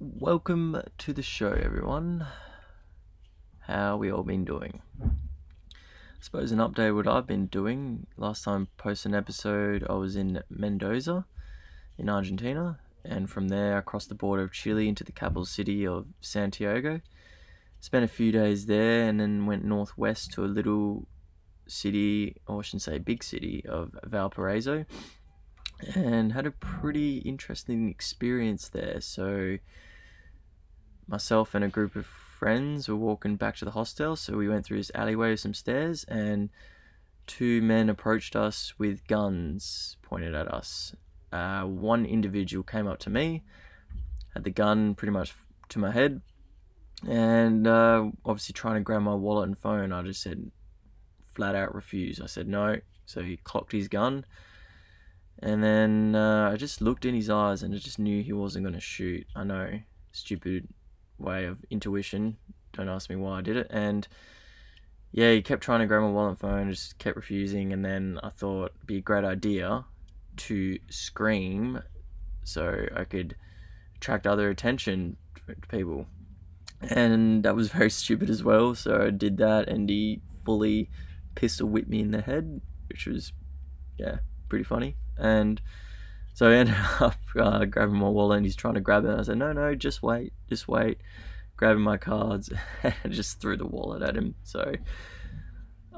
Welcome to the show, everyone. How we all been doing? I suppose an update what I've been doing. Last time I posted an episode, I was in Mendoza, in Argentina, and from there across the border of Chile into the capital city of Santiago. Spent a few days there, and then went northwest to a little city, or I shouldn't say big city, of Valparaiso, and had a pretty interesting experience there. So, myself and a group of friends were walking back to the hostel. So, we went through this alleyway with some stairs, and two men approached us with guns pointed at us. Uh, one individual came up to me, had the gun pretty much to my head, and uh, obviously trying to grab my wallet and phone. I just said, flat out refuse. I said no. So he clocked his gun. And then uh, I just looked in his eyes and I just knew he wasn't going to shoot. I know, stupid way of intuition. Don't ask me why I did it. And yeah, he kept trying to grab my wallet phone, just kept refusing. And then I thought it'd be a great idea to scream so I could attract other attention to people. And that was very stupid as well. So I did that, and he fully pistol whipped me in the head, which was, yeah, pretty funny. And so I ended up uh, grabbing my wallet and he's trying to grab it. I said, no, no, just wait, just wait. Grabbing my cards and just threw the wallet at him. So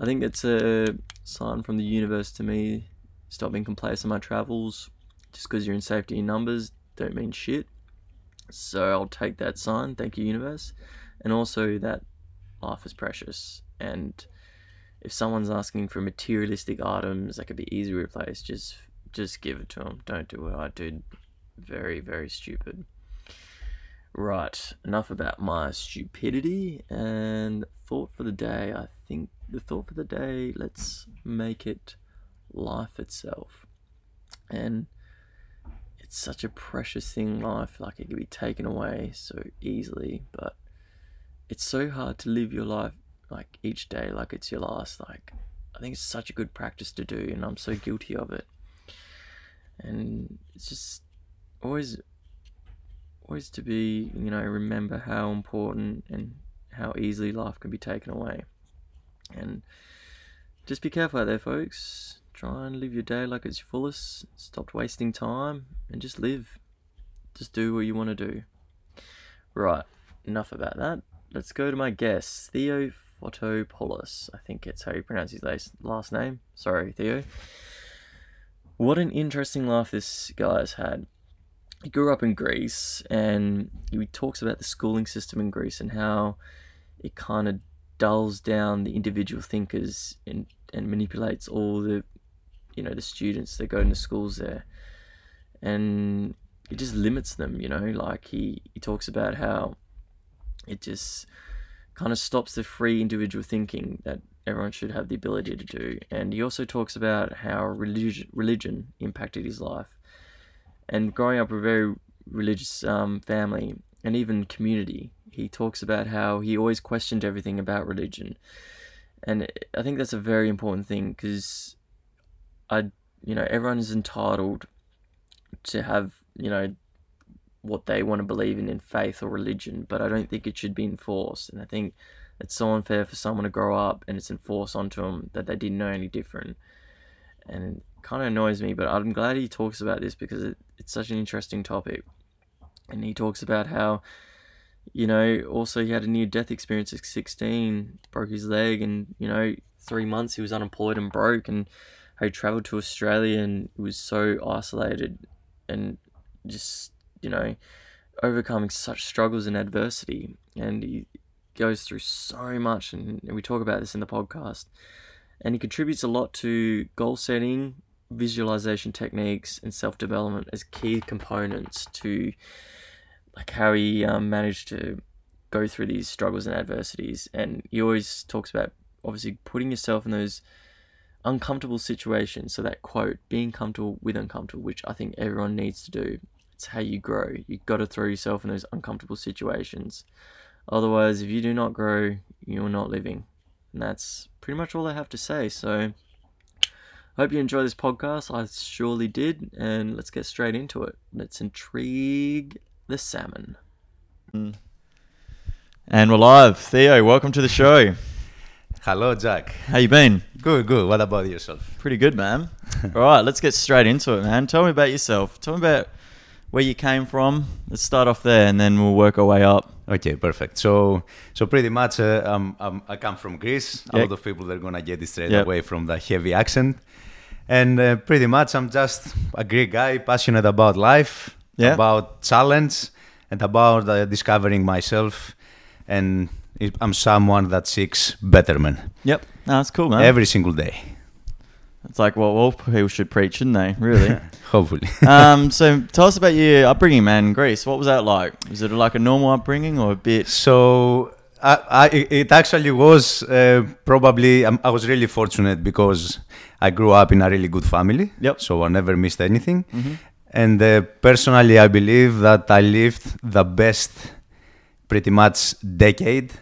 I think it's a sign from the universe to me. Stop being complacent in my travels. Just because you're in safety in numbers don't mean shit. So I'll take that sign. Thank you, universe. And also that life is precious. And if someone's asking for materialistic items that could be easily replaced, just just give it to them. Don't do what I did. Very very stupid. Right, enough about my stupidity and thought for the day. I think the thought for the day. Let's make it life itself, and it's such a precious thing. Life, like it can be taken away so easily, but it's so hard to live your life like each day like it's your last like i think it's such a good practice to do and i'm so guilty of it and it's just always always to be you know remember how important and how easily life can be taken away and just be careful out there folks try and live your day like it's your fullest stop wasting time and just live just do what you want to do right enough about that let's go to my guest theo Fotopoulos. I think it's how you pronounce his last name. Sorry, Theo. What an interesting life this guy has had. He grew up in Greece and he talks about the schooling system in Greece and how it kind of dulls down the individual thinkers and, and manipulates all the you know the students that go into schools there and it just limits them you know like he, he talks about how it just kind of stops the free individual thinking that everyone should have the ability to do. And he also talks about how religion, religion impacted his life. And growing up a very religious um, family and even community, he talks about how he always questioned everything about religion. And I think that's a very important thing because I, you know, everyone is entitled to have, you know, what they want to believe in in faith or religion, but I don't think it should be enforced. And I think it's so unfair for someone to grow up and it's enforced onto them that they didn't know any different. And it kind of annoys me, but I'm glad he talks about this because it, it's such an interesting topic. And he talks about how, you know, also he had a near death experience at 16, broke his leg, and, you know, three months he was unemployed and broke, and how he traveled to Australia and was so isolated and just you know, overcoming such struggles and adversity. And he goes through so much, and we talk about this in the podcast. And he contributes a lot to goal setting, visualization techniques, and self development as key components to like how he um, managed to go through these struggles and adversities. And he always talks about obviously putting yourself in those uncomfortable situations. So that quote, being comfortable with uncomfortable, which I think everyone needs to do. It's how you grow. You've got to throw yourself in those uncomfortable situations. Otherwise, if you do not grow, you're not living. And that's pretty much all I have to say. So, I hope you enjoy this podcast. I surely did. And let's get straight into it. Let's intrigue the salmon. Mm. And we're live. Theo, welcome to the show. Hello, Jack. How you been? Good, good. What about yourself? Pretty good, man. All right, let's get straight into it, man. Tell me about yourself. Tell me about where you came from. Let's start off there, and then we'll work our way up. Okay, perfect. So, so pretty much, uh, um, um, I come from Greece. A lot of people they're gonna get it straight away from the heavy accent, and uh, pretty much, I'm just a Greek guy, passionate about life, Yeah. about challenge, and about uh, discovering myself. And I'm someone that seeks betterment Yep. No, that's cool, man. every single day. It's like what all people should preach, shouldn't they? Really. Hopefully. um, so tell us about your upbringing, man, in Greece. What was that like? Was it like a normal upbringing or a bit? So I, I, it actually was uh, probably um, I was really fortunate because I grew up in a really good family. Yep. So I never missed anything, Mhm. and uh, personally, I believe that I lived the best, pretty much decade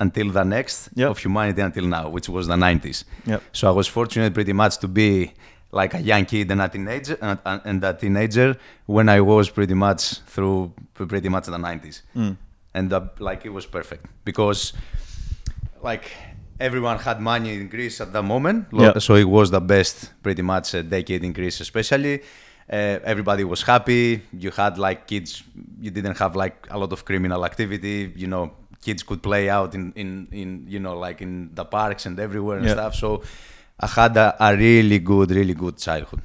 until the next Yep. of humanity until now, which was the 90s. Yep. So I was fortunate pretty much to be like a young kid and a teenager, and, and- a teenager when I was pretty much through pretty much the 90s Mm. and uh, like it was perfect because like everyone had money in Greece at the moment, Yeah. so it was the best pretty much uh, decade in Greece, especially. Uh, everybody was happy. You had like kids. You didn't have like a lot of criminal activity. You know, kids could play out in in, in you know like in the parks and everywhere and Yeah. stuff. So I had a, a really good, really good childhood.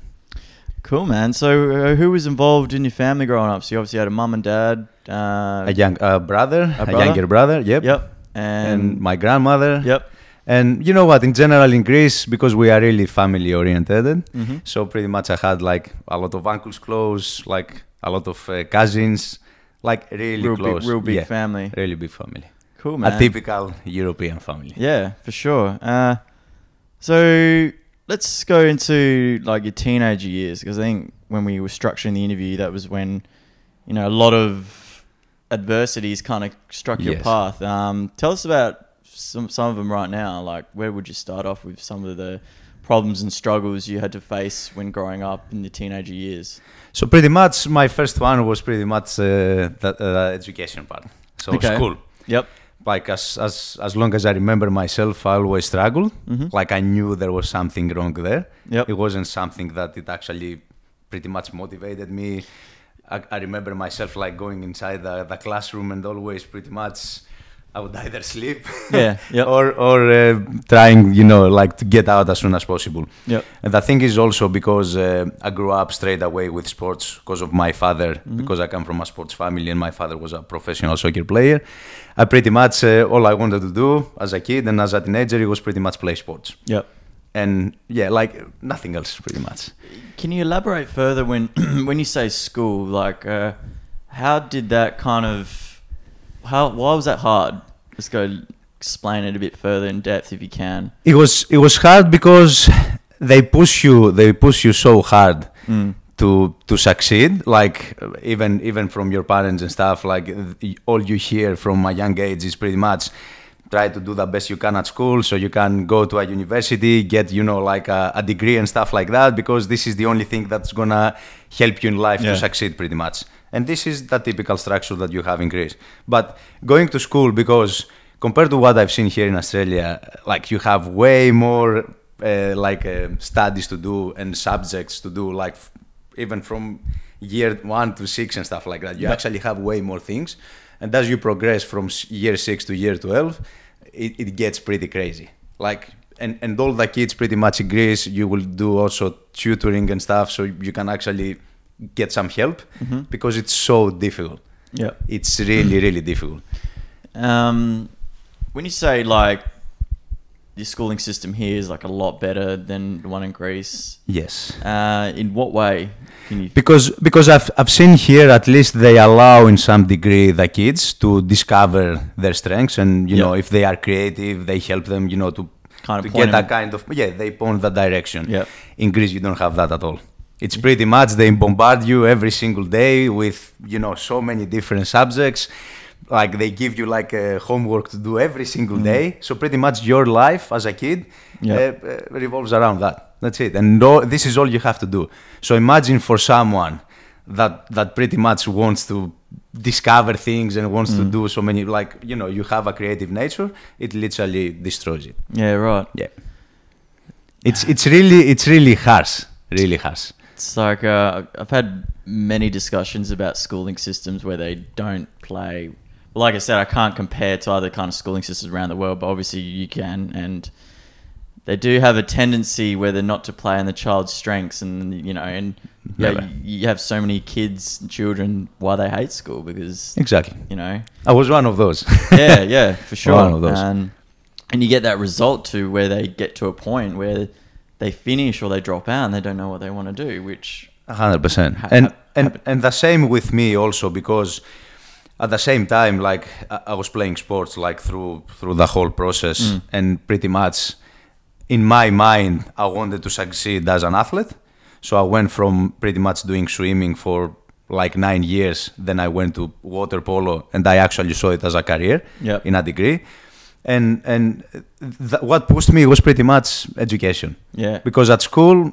Cool, man. So uh, who was involved in your family growing up? So you obviously had a mum and dad. Uh, A young uh, brother, a, brother? younger brother. Yep. Yep. And, And, my grandmother. yep. And you know what? In general, in Greece, because we are really family oriented, Mhm. so pretty much I had like a lot of uncles close, like a lot of uh, cousins, like really Real close. big, real big yeah, family. Really big family. Cool, man. A typical European family. Yeah, for sure. Uh, so let's go into like your teenager years because I think when we were structuring the interview, that was when you know a lot of adversities kind of struck your Yes. path. Um, tell us about some some of them right now. Like, where would you start off with some of the problems and struggles you had to face when growing up in the teenager years? So pretty much my first one was pretty much uh, the uh, education part. So Okay. school. Yep. Like as, as as long as I remember myself, I always struggled. Mhm. Like I knew there was something wrong there. Yep. It wasn't something that it actually pretty much motivated me. I, I remember myself like going inside the, the classroom and always pretty much I would either sleep Yeah, yep. or or uh, trying you know like to get out as soon as possible. Yep. And the thing is also because uh, I grew up straight away with sports because of my father, Mm-hmm. because I come from a sports family and my father was a professional soccer player. I pretty much uh, all I wanted to do as a kid and as a teenager it was pretty much play sports. Yep. And yeah, like nothing else pretty much. Can you elaborate further when when you say school? Like, uh, how did that kind of how why was that hard? Let's go explain it a bit further in depth if you can. It was it was hard because they push you they push you so hard Mm. to to succeed like even even from your parents and stuff like all you hear from a young age is pretty much try to do the best you can at school so you can go to a university get you know like a, a degree and stuff like that because this is the only thing that's gonna help you in life Yeah. to succeed pretty much and this is the typical structure that you have in greece. But going to school because compared to what i've seen here in australia like you have way more uh, like uh, studies to do and subjects to do like f- even from year one to six and stuff like that. You Yeah. actually have way more things. And as you progress from year six to year 12 it, it gets pretty crazy. Like and, and all the kids pretty much in greece you will do also tutoring and stuff so you can actually get some help Mhm. because it's so difficult Yeah. it's really really difficult Um, when you say like the schooling system here is like a lot better than the one in Greece, yes uh, in what way can you? because because I've I've seen here at least they allow in some degree the kids to discover their strengths and you Yeah. know if they are creative they help them you know to Kind of to get that kind of yeah they point that direction. Yeah. In Greece you don't have that at all. It's pretty much they bombard you every single day with you know so many different subjects. Like they give you like a homework to do every single day. So pretty much your life as a kid uh, uh, revolves around that. That's it. And no, this is all you have to do. So imagine for someone that that pretty much wants to discover things and wants to Mm. do so many like you know you have a creative nature it literally destroys it Yeah, right. yeah it's it's really it's really harsh really harsh It's like uh, I've had many discussions about schooling systems where they don't play. Well, like I said, I can't compare to other kind of schooling systems around the world, but obviously you can, and they do have a tendency where they're not to play on the child's strengths, and you know, and yeah, you, you have so many kids, and children, why they hate school because exactly you know, i was one of those yeah, yeah, for sure. One of those. And and you get that result to where they get to a point where they finish or they drop out and they don't know what they want to do, which hundred percent. Ha- And ha- and and the same with me also because at the same time, like I, was playing sports like through through the whole process, Mm. and pretty much in my mind, I wanted to succeed as an athlete. So I went from pretty much doing swimming for like nine years. Then I went to water polo, and I actually saw it as a career Yep. in a degree. And and th- what pushed me was pretty much education. Yeah, because at school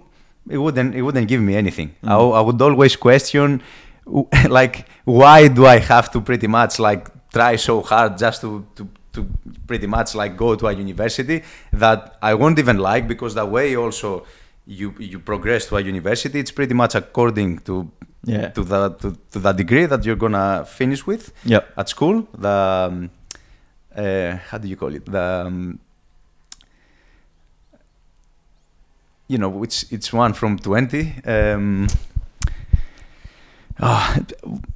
it wouldn't it wouldn't give me anything. I, Mm. I would always question like why do I have to pretty much like try so hard just to to to pretty much like go to a university that I won't even like because the way also you you progress to a university it's pretty much according to yeah, to the to, to the degree that you're gonna finish with yep, at school. The um, uh, how do you call it the um, you know it's it's one from 20 um, ah,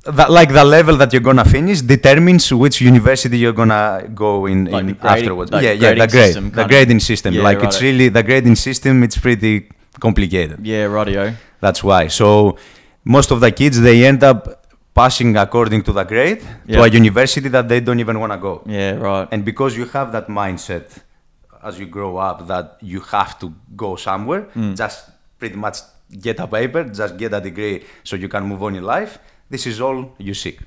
that, like the level that you're gonna finish determines which university you're gonna go in, Like in grading- afterwards like yeah yeah the grading grade system the kind of- grading system Yeah, like it's right. really the grading system it's pretty complicated yeah, radio. that's why. So most of the kids they end up passing according to the grade to a university that they don't even want to go. Yeah, right. And because you have that mindset as you grow up that you have to go somewhere, Mm. just pretty much get a paper, just get a degree so you can move on in life. This is all you seek.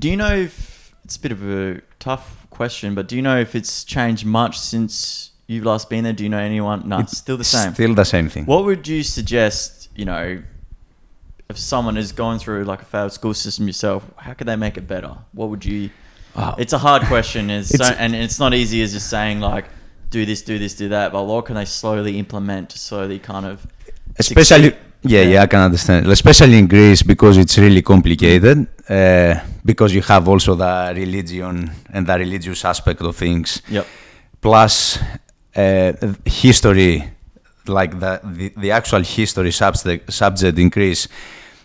Do you know if it's a bit of a tough question, but do you know if it's changed much since you've last been there? Do you know anyone? No, it's still the same. Still the same thing. What would you suggest, you know, if someone is going through like a failed school system yourself, how could they make it better? What would you Oh. It's a hard question it's so, and it's not easy as just saying like do this, do this, do that, but what can they slowly implement to slowly kind of especially succeed? yeah, yeah i can understand especially in greece because it's really complicated uh, because you have also the religion and the religious aspect of things Yep. plus uh, history like the, the, the actual history subject, subject in greece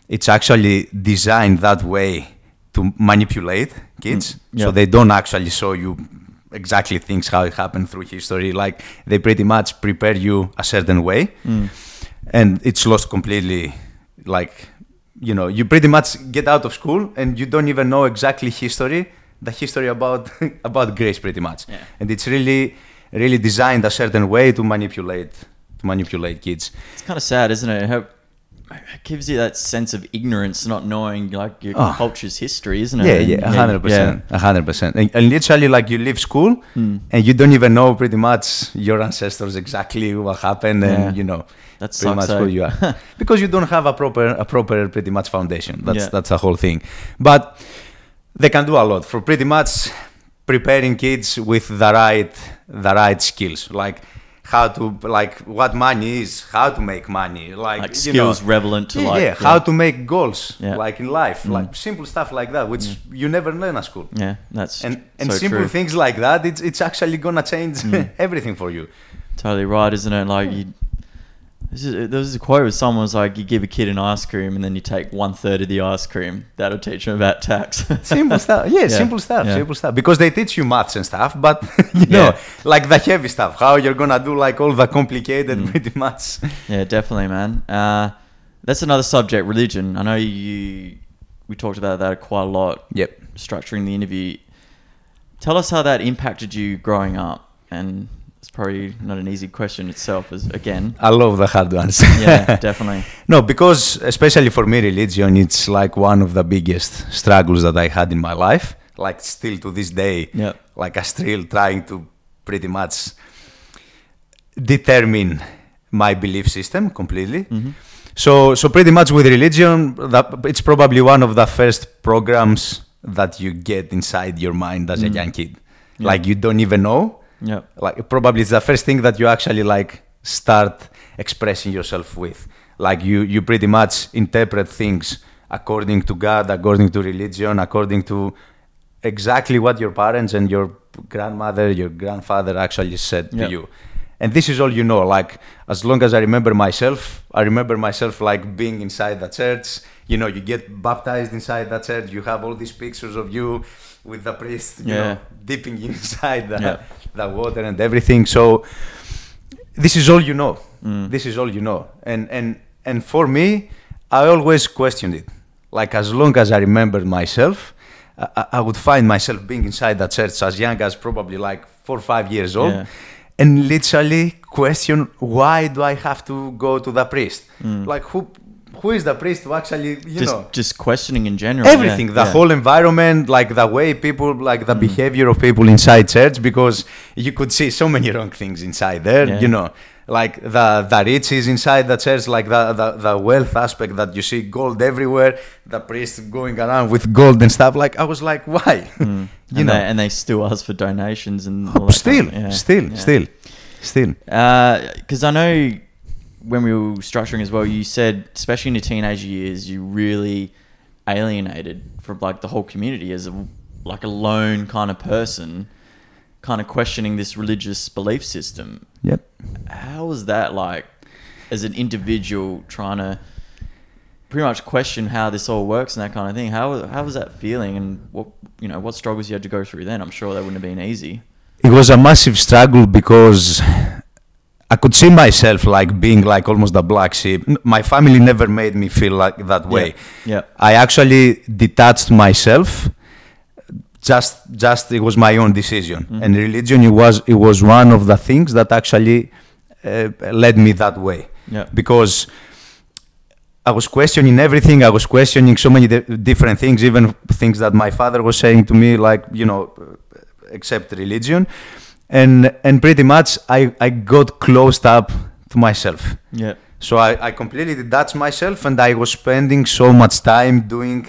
it's actually designed that way to manipulate kids Mm, so they don't actually show you exactly things how it happened through history like they pretty much prepare you a certain way Mm. and it's lost completely like you know you pretty much get out of school and you don't even know exactly history the history about about greece pretty much Yeah. and it's really really designed a certain way to manipulate to manipulate kids It's kind of sad, isn't it? It gives you that sense of ignorance, not knowing like your Oh. culture's history, isn't it? yeah yeah hundred percent hundred percent and literally like you leave school Mm. and you don't even know pretty much your ancestors exactly what happened Yeah. and you know that's pretty much eh? who you are because you don't have a proper a proper pretty much foundation that's Yeah. that's the whole thing but they can do a lot for pretty much preparing kids with the right the right skills like how to like what money is how to make money like, like you know, skills relevant to yeah, like yeah, how to make goals Yeah. like in life Mm. like simple stuff like that which you never learn at school yeah, that's and and so simple true. things like that it's it's actually gonna change Mm. everything for you Totally right, isn't it? Like you, this is, there was a quote where someone was like, "You give a kid an ice cream, and then you take one third of the ice cream. That'll teach them about tax." simple stuff yeah, Yeah, simple stuff yeah. simple stuff because they teach you maths and stuff but you know Yeah. like the heavy stuff how you're gonna do like all the complicated Mm. pretty much Yeah, definitely, man. Uh, that's another subject, religion. I know you. We talked about that quite a lot. yep Structuring the interview. Tell us how that impacted you growing up, and it's probably not an easy question itself. As again, i love the hard ones yeah, definitely. no because especially for me religion it's like one of the biggest struggles that i had in my life like still to this day Yep. like i still trying to pretty much determine my belief system completely Mhm. So, so pretty much with religion, that it's probably one of the first programs that you get inside your mind as a Mm. young kid. Yeah. Like you don't even know. Yep. Like probably it's the first thing that you actually like start expressing yourself with. Like you, you pretty much interpret things according to God, according to religion, according to exactly what your parents and your grandmother, your grandfather actually said Yep. to you. And this is all you know. Like as long as I remember myself, I remember myself like being inside the church. You know, you get baptized inside that church. You have all these pictures of you with the priest, you Yeah. know, dipping inside the, Yeah. the water and everything. So this is all you know. Mm. This is all you know. And and and for me, I always questioned it. Like as long as I remembered myself, I, I- would find myself being inside that church as young as probably like four or five years old, Yeah. and literally question why do I have to go to the priest? Mm. Like who who is the priest to actually you just know just questioning in general. everything yeah, the yeah. whole environment like the way people like the Mm. behavior of people inside church because you could see so many wrong things inside there Yeah. you know like the the riches inside the church like the, the the wealth aspect that you see gold everywhere the priest going around with gold and stuff like i was like why Mm. you and know they, and they still ask for donations and that still yeah, still still still Because I know when we were structuring as well, you said, especially in your teenage years, you really alienated from like the whole community as a like a lone kind of person, kind of questioning this religious belief system. yep How was that like, as an individual trying to pretty much question how this all works and that kind of thing? How how was that feeling, and what you know what struggles you had to go through then? I'm sure that wouldn't have been easy. it was a massive struggle because I could see myself like being like almost the black sheep. My family never made me feel like that way. Yeah. I actually detached myself. Just, just it was my own decision, Mhm. and religion it was it was one of the things that actually uh, led me that way Yeah. because I was questioning everything. I was questioning so many di- different things, even things that my father was saying to me, like you know, accept religion, and and pretty much I I got closed up to myself. Yeah. So I, I completely detached myself, and I was spending so much time doing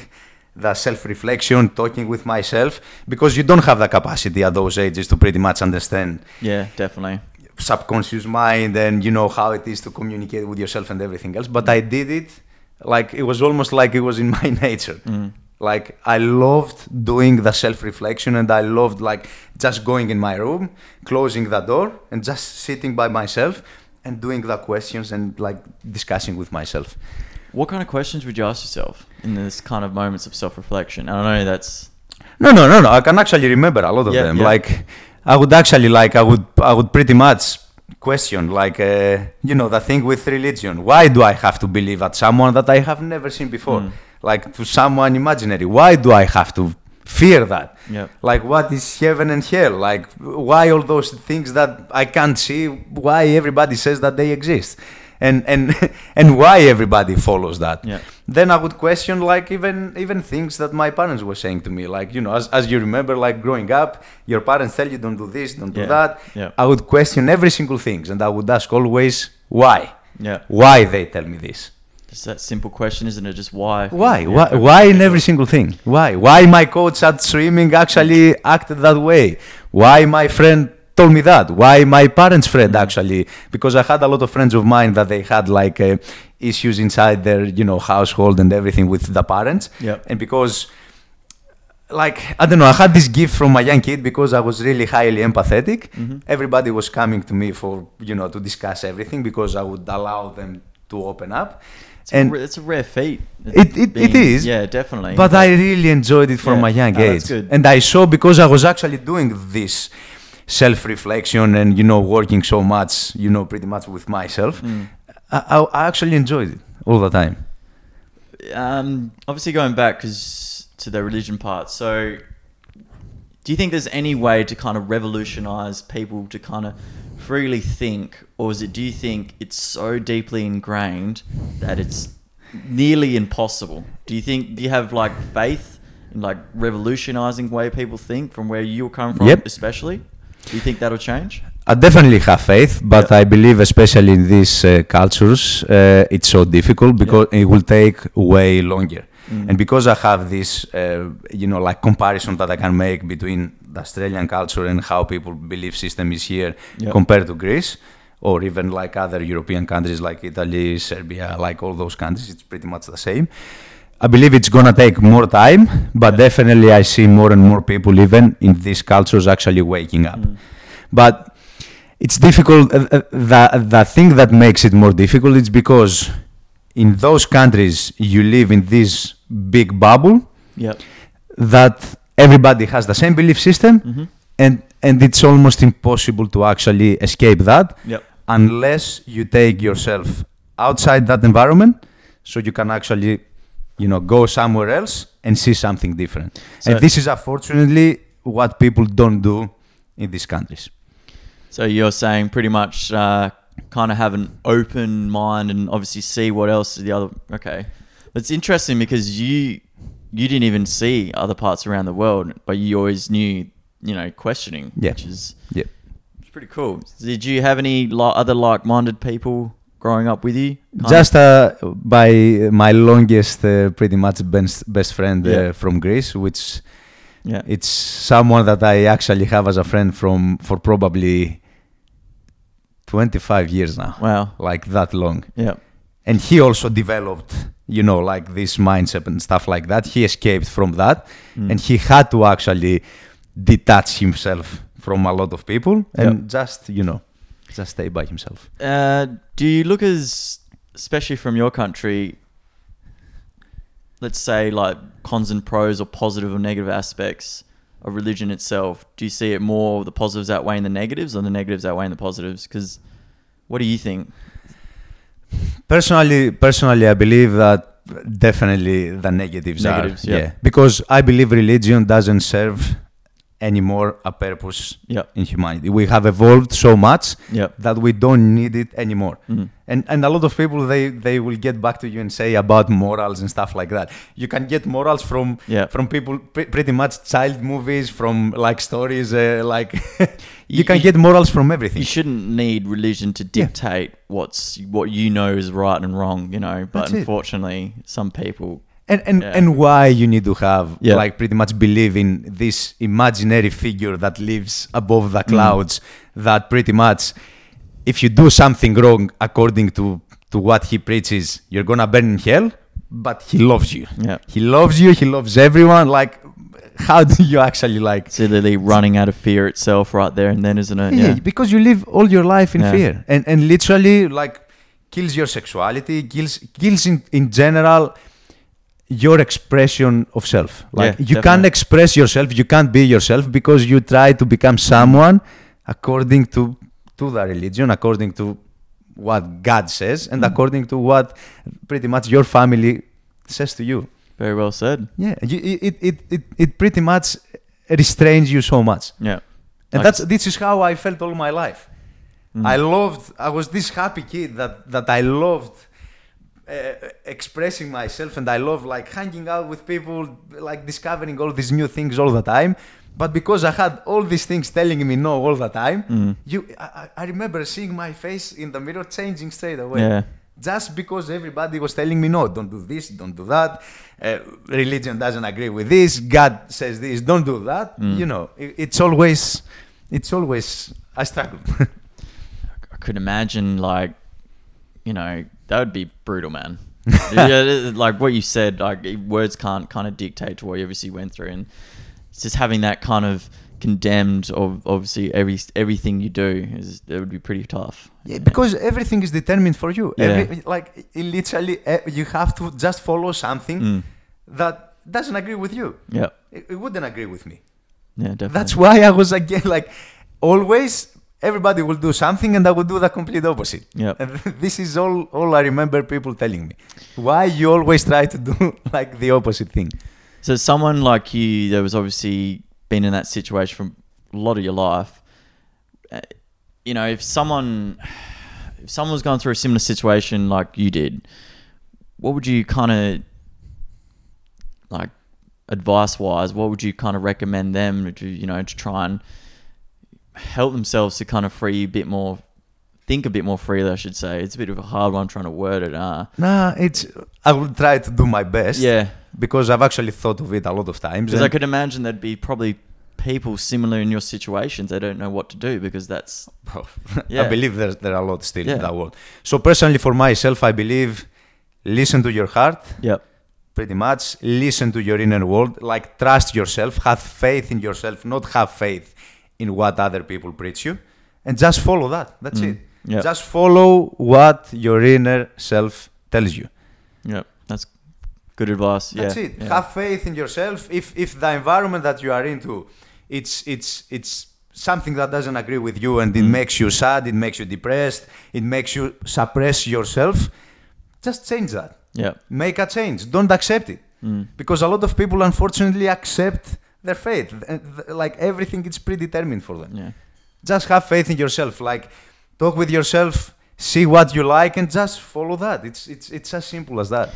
the self-reflection, talking with myself, because you don't have the capacity at those ages to pretty much understand Yeah. Definitely. subconscious mind and you know how it is to communicate with yourself and everything else but i did it like it was almost like it was in my nature Mm. Like i loved doing the self-reflection and i loved like just going in my room closing the door and just sitting by myself and doing the questions and like discussing with myself What kind of questions would you ask yourself in this kind of moments of self-reflection? And I know that's No, no, no, no. I can actually remember a lot of Yeah, them. yeah. Like, I would actually like, I would, I would pretty much question, like, uh, you know, the thing with religion. Why do I have to believe at someone that I have never seen before? Mm. Like to someone imaginary. Why do I have to fear that? yeah. Like, what is heaven and hell? Like, why all those things that I can't see? Why everybody says that they exist? And and and why everybody follows that? Yeah. then I would question like even even things that my parents were saying to me, like you know, as as you remember, like growing up, your parents tell you don't do this, don't do that. yeah. I would question every single thing, and I would ask always why, Yeah. why they tell me this, Just that simple question, isn't it? Just why? why, Yeah. why, why in every single thing, why, why my coach at swimming actually acted that way, why my friend told me that, why my parents' friend Mm. actually, because I had a lot of friends of mine that they had like uh, issues inside their you know household and everything with the parents. Yep. and because like i don't know i had this gift from a young kid because i was really highly empathetic Mhm. everybody was coming to me for you know to discuss everything because i would allow them to open up It's, and a, it's a rare feat. It- it- it is, Yeah, definitely. but i really enjoyed it from Yeah. a young that's age good. and i saw because i was actually doing this self-reflection and you know working so much you know pretty much with myself Mm. I, I, actually enjoyed it all the time um, obviously going back because to the religion part. So, do you think there's any way to kind of revolutionize people to kind of freely think, or is it? Do you think it's so deeply ingrained that it's nearly impossible? Do you think? Do you have like faith in like revolutionizing way people think from where you're coming from, Yep. especially? Do you think that'll change? I definitely have faith, but I believe, especially in these uh, cultures, uh, it's so difficult because it will take way longer. Mm. And because I have this, uh, you know, like comparison that I can make between the Australian culture and how people belief system is here compared to Greece, or even like other European countries like Italy, Serbia, like all those countries, it's pretty much the same. I believe it's gonna take more time, but definitely I see more and more people, even in these cultures, actually waking up. Mm. But it's difficult. Uh, uh, the the thing that makes it more difficult is because in those countries you live in this big bubble Yep. that everybody has the same belief system, hmm and and it's almost impossible to actually escape that Yep. unless you take yourself outside that environment, so you can actually, you know, go somewhere else and see something different. So- and this is unfortunately what people don't do in these countries. So you're saying pretty much uh, kind of have an open mind and obviously see what else the other. Okay, it's interesting because you you didn't even see other parts around the world, but you always knew, you know, questioning, Yeah. which is Yeah. it's pretty cool. Did you have any li- other like-minded people growing up with you? Just uh, by my longest, uh, pretty much best, best friend uh, Yeah. from Greece, which yeah, it's someone that I actually have as a friend from for probably 25 years now, wow, like that long. yeah, And he also developed, you know, like this mindset and stuff like that. He escaped from that, Mm. and he had to actually detach himself from a lot of people and Yep. just, you know, just stay by himself. Uh, do you look as, especially from your country, let's say like cons and pros or positive or negative aspects of religion itself? Do you see it more the positives outweighing the negatives or the negatives outweighing the positives? Because what do you think? Personally, personally, I believe that definitely the negatives, Negatives, are. yeah. Because I believe religion doesn't serve anymore a purpose Yep. in humanity. We have evolved so much Yep. that we don't need it anymore. Mhm. And and a lot of people they they will get back to you and say about morals and stuff like that. You can get morals from Yeah. from people pre- pretty much child movies, from like stories, uh, like you You- can get morals from everything. You shouldn't need religion to Yeah. dictate what's what you know is right and wrong, you know. But That's it. unfortunately, some people. And and, Yeah. and why you need to have Yeah. like pretty much believe in this imaginary figure that lives above the mm. clouds that pretty much if you do something wrong according to to what he preaches you're gonna burn in hell but he loves you Yeah. he loves you he loves everyone like how do you actually like It's literally running out of fear itself right there and then, isn't it? yeah, because you live all your life in Yeah. fear and and literally like kills your sexuality kills kills in, in general your expression of self like Yeah, you can't express yourself you can't be yourself because you try to become someone according to to the religion according to what god says and Mm. according to what pretty much your family says to you Very well said. yeah you, it, it, it, it pretty much restrains you so much Yeah. and Like- that's this is how I felt all my life. Mm. I loved. I was this happy kid that that I loved uh, expressing myself, and I love like hanging out with people, like discovering all these new things all the time. But because I had all these things telling me no all the time, Mm. you, I, I- remember seeing my face in the mirror changing straight away. Yeah. Just because everybody was telling me no, don't do this, don't do that. Uh, religion doesn't agree with this. God says this, don't do that. Mm. You know, it, it's always, it's always. I struggle. I could imagine like, you know, that would be brutal, man. yeah, like what you said, like words can't kind of dictate to what you obviously went through, and it's just having that kind of condemned of obviously every everything you do is it would be pretty tough. Yeah, because everything is determined for you. Yeah. Every, like literally, eh, you have to just follow something Mm. that doesn't agree with you. Yeah, It, it wouldn't agree with me. yeah, definitely. That's why I was again like always. Everybody will do something, and I will do the complete opposite. Yep. And this is all. All I remember people telling me. Why you always try to do like the opposite thing? So someone like you that was obviously been in that situation for a lot of your life, uh, you know, if someone if someone was going through a similar situation like you did, what would you kind of like advice wise, what would you kind of recommend them to you know to try and help themselves to kind of free a bit more, think a bit more freely. I should say. It's a bit of a hard one trying to word it. Uh, Nah, it's. I will try to do my best. yeah, Because I've actually thought of it a lot of times. because I could imagine there'd be probably people similar in your situations. They don't know what to do because that's Bro, Yeah. I believe there's, there are a lot still Yeah. in that world. So personally, for myself, I believe listen to your heart. yep, Pretty much listen to your inner world. Like trust yourself. Have faith in yourself. Not have faith in what other people preach you, and just follow that. That's Mm. it. Yep. Just follow what your inner self tells you. Yeah, That's good advice. That's yeah, it. yeah. Have faith in yourself. If if the environment that you are into, it's it's it's something that doesn't agree with you and it Mm. makes you sad, it makes you depressed, it makes you suppress yourself, just change that. Yeah. Make a change. Don't accept it. Mm. Because a lot of people unfortunately accept their fate. Like everything is predetermined for them. Yeah. Just have faith in yourself. Like talk with yourself, see what you like and just follow that. It's it's it's as simple as that.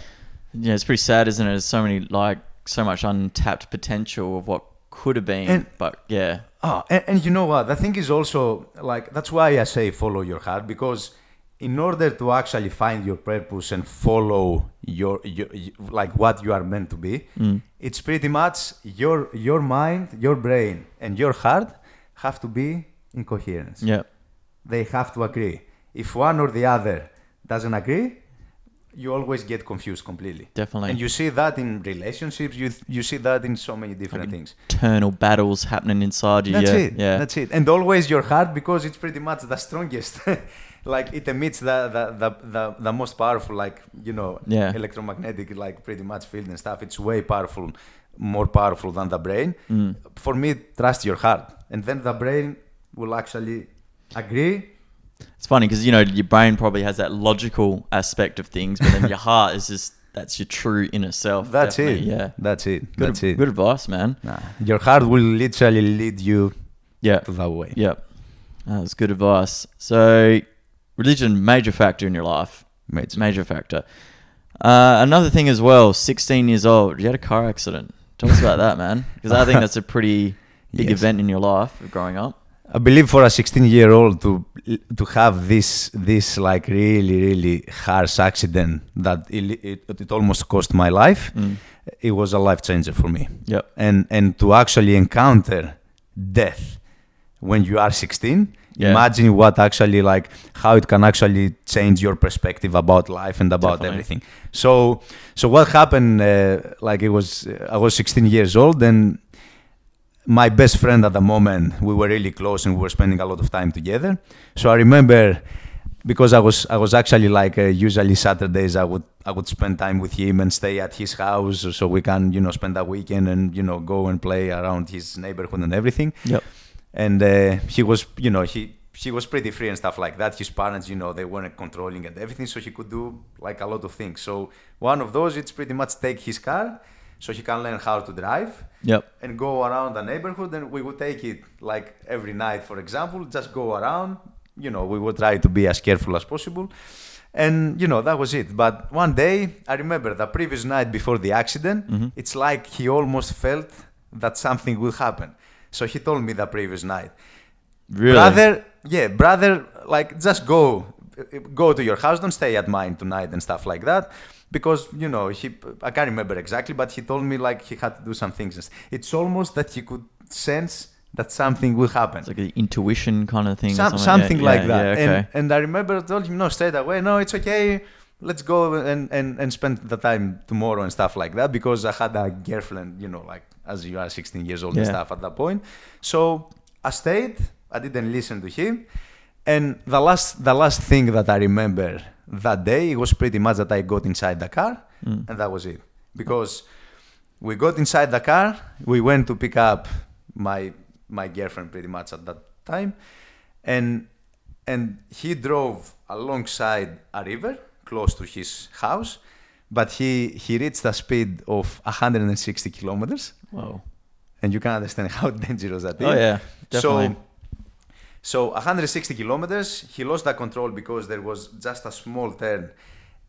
Yeah, it's pretty sad, isn't it? There's so many like so much untapped potential of what could have been, And- but yeah, Oh, and, and you know what? The thing is also like that's why I say follow your heart because in order to actually find your purpose and follow your, your, like what you are meant to be, Mm. it's pretty much your your mind, your brain, and your heart have to be in coherence. yeah, They have to agree. If one or the other doesn't agree, you always get confused completely. definitely. And you see that in relationships. You you see that in so many different Like things. internal battles happening inside you. That's yeah, it. yeah, That's it. And always your heart because it's pretty much the strongest. like it emits the, the, the, the, the most powerful, like, you know, Yeah. electromagnetic, like pretty much field and stuff. It's way powerful, more powerful than the brain. Mm. For me, trust your heart. And then the brain will actually agree. It's funny because you know your brain probably has that logical aspect of things, but then your heart is just that's your true inner self. That's it. Yeah, That's it. good, That's it. good advice, man. Nah. Your heart will literally lead you Yeah, to that way. yeah, That's good advice. So, religion major factor in your life. Major. Major factor. Uh, another thing as well. Sixteen years old, you had a car accident. Tell us about that, man. Because I think that's a pretty big Yes. event in your life growing up. I believe for a 16 year old to to have this this like really really harsh accident that it, it, it almost cost my life, Mm. it was a life changer for me. Yep. And and to actually encounter death when you are 16, Yeah. imagine what actually like how it can actually change your perspective about life and about Definitely. everything. So so what happened? Uh, like it was I was 16 years old and my best friend at the moment we were really close and we were spending a lot of time together so i remember because i was i was actually like uh, usually saturdays i would i would spend time with him and stay at his house so we can you know spend a weekend and you know go and play around his neighborhood and everything Yep. And uh, he was you know he he was pretty free and stuff like that. His parents you know they weren't controlling and everything so he could do like a lot of things. So one of those it's pretty much take his car so he can learn how to drive Yep. and go around the neighborhood and we would take it like every night for example just go around you know we would try to be as careful as possible. And you know that was it. But one day i remember the previous night before the accident Mhm. it's like he almost felt that something would happen so he told me the previous night. Really. brother yeah brother like just go go to your house. Don't stay at mine tonight and stuff like that. Because you know he i can't remember exactly but he told me like he had to do some things. It's almost that he could sense that something will happen. It's like an intuition kind of thing. or some, something, something yeah, like yeah, that. Yeah, okay. and, and i remember I told him no straight away no it's okay let's go and, and, and spend the time tomorrow and stuff like that because i had a girlfriend you know like as you are 16 years old and stuff at that point. So i stayed i didn't listen to him and the last the last thing that i remember that day was pretty much that i got inside the car Mm. and that was it. Because we got inside the car we went to pick up my my girlfriend pretty much at that time and and he drove alongside a river close to his house but he he reached a speed of 160 kilometers Wow. and you can understand how dangerous that is Oh yeah. Definitely. so so 160 kilometers he lost the control because there was just a small turn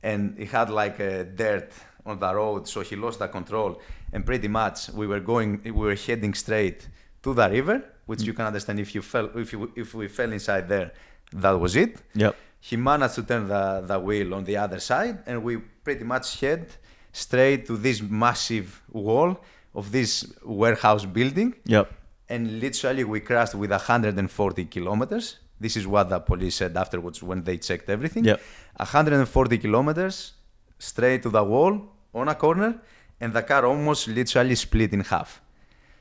and he had like a dirt on the road so he lost the control and pretty much we were going we were heading straight to the river which mm. you can understand if you fell if you if we fell inside there, that was it. Yep. He managed to turn the, the wheel on the other side, and we pretty much head straight to this massive wall of this warehouse building. Yep. And literally, we crashed with 140 kilometers. This is what the police said afterwards when they checked everything. Yep. 140 kilometers straight to the wall on a corner, and the car almost literally split in half.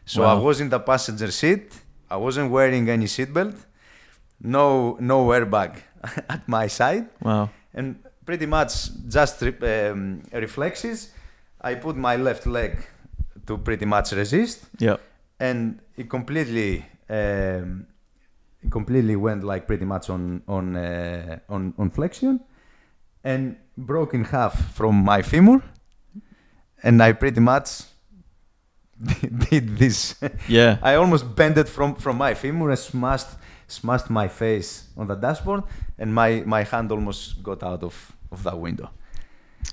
So I was in the passenger seat. I wasn't wearing any seatbelt. No, no airbag at my side, Wow. and pretty much just re- um, reflexes. I put my left leg to pretty much resist, Yeah. and it completely, um, it completely went like pretty much on on uh, on on flexion, and broke in half from my femur, and I pretty much did this. Yeah. I almost bent it from from my femur and smashed smashed my face on the dashboard, and my my hand almost got out of of that window.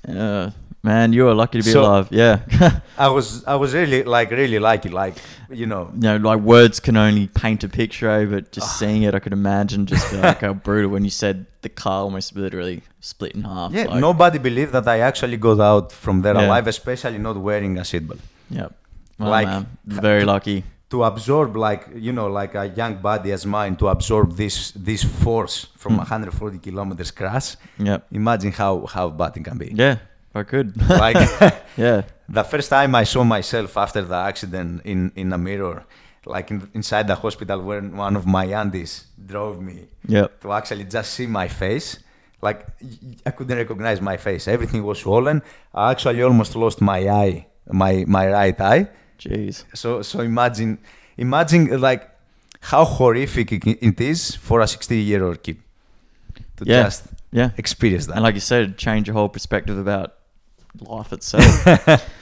Uh, man, you are lucky to be So- alive. Yeah. I was I was really like really lucky, like you know. you know, like words can only paint a picture, eh, but just seeing it, I could imagine just like how brutal when you said the car almost literally split in half. Yeah, like, nobody believed that I actually got out from there Yeah. alive, especially not wearing a seatbelt. Yep. Well, Like- man, very lucky. To absorb, like you know, like a young body as mine, to absorb this this force from Hmm. 140 kilometers crash. yeah Imagine how how bad it can be. Yeah, I could. Like yeah. the first time I saw myself after the accident in in a mirror, like in, inside the hospital when one of my aunties drove me Yep. to actually just see my face. Like i couldn't recognize my face. Everything was swollen. I actually almost lost my eye, my my right eye. Jeez. So so imagine imagine like how horrific it, is for a 16 year old kid to Yeah. just Yeah. experience that. And like you said, change your whole perspective about life itself.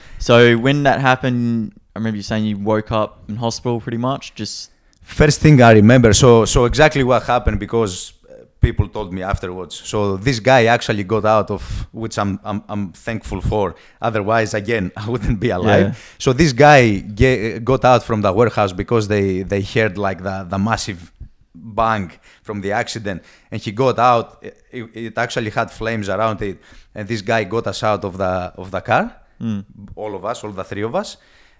so when that happened, I remember you saying you woke up in hospital pretty much. Just First thing I remember, so so exactly what happened because people told me afterwards. So this guy actually got out of, which I'm I'm, I'm thankful for. Otherwise, again, I wouldn't be alive. Yeah. So this guy ge- got out from the warehouse because they they heard like the the massive bang from the accident, and he got out. It, it actually had flames around it, and this guy got us out of the of the car, all of us, all the three of us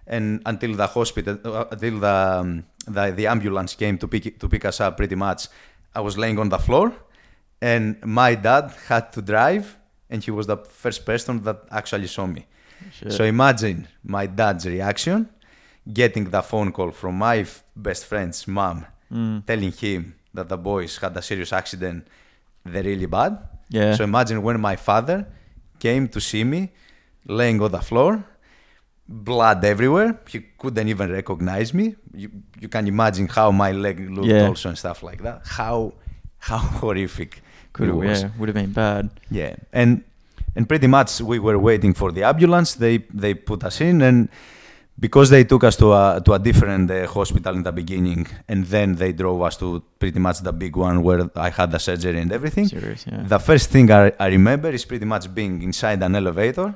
and until the hospital, uh, until the, um, the the ambulance came to pick to pick us up, pretty much, I was laying on the floor, and my dad had to drive, and he was the first person that actually saw me. Shit. So imagine my dad's reaction, getting the phone call from my f- best friend's mom, Mm. telling him that the boys had a serious accident, they're really bad. Yeah. So imagine when my father came to see me, laying on the floor, blood everywhere. He couldn't even recognize me. You, you can imagine how my leg looked Yeah. also and stuff like that. How how horrific could it was. yeah, would have been bad. Yeah, and and pretty much we were waiting for the ambulance. They they put us in, and because they took us to a to a different uh, hospital in the beginning, and then they drove us to pretty much the big one where I had the surgery and everything. Serious, yeah. The first thing I, I remember is pretty much being inside an elevator,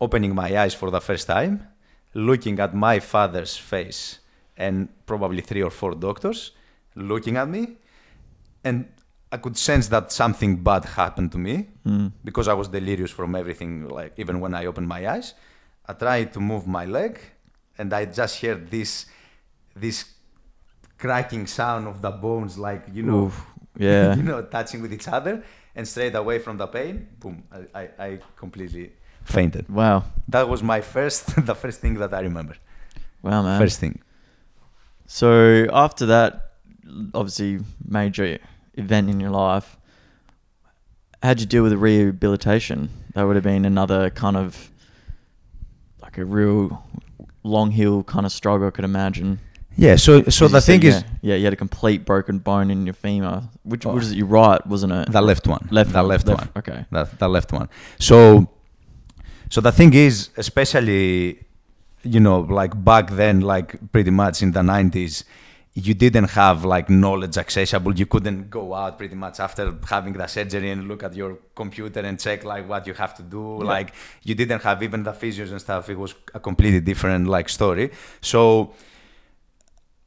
opening my eyes for the first time, looking at my father's face and probably three or four doctors looking at me, and I could sense that something bad happened to me Mm. because I was delirious from everything, like even when I opened my eyes. I tried to move my leg, and I just heard this this cracking sound of the bones, like you know, Oof, yeah. you know, touching with each other, and straight away from the pain, boom, I, I, I completely fainted. Wow. That was my first, the first thing that I remember. Wow, man. First thing. So after that, obviously major event in your life, how'd you deal with the rehabilitation? That would have been another kind of like a real long hill kind of struggle, I could imagine. Yeah. So, so the thing is, yeah, yeah, you had a complete broken bone in your femur. Which Oh. was it? Your right, wasn't it? the left one. left, the one, left, one. Okay. The, the left one. So, so the thing is, especially, you know, like back then, like pretty much in the nineties, you didn't have like knowledge accessible. You couldn't go out pretty much after having the surgery and look at your computer and check like what you have to do. Yeah. Like you didn't have even the physios and stuff. It was a completely different like story. So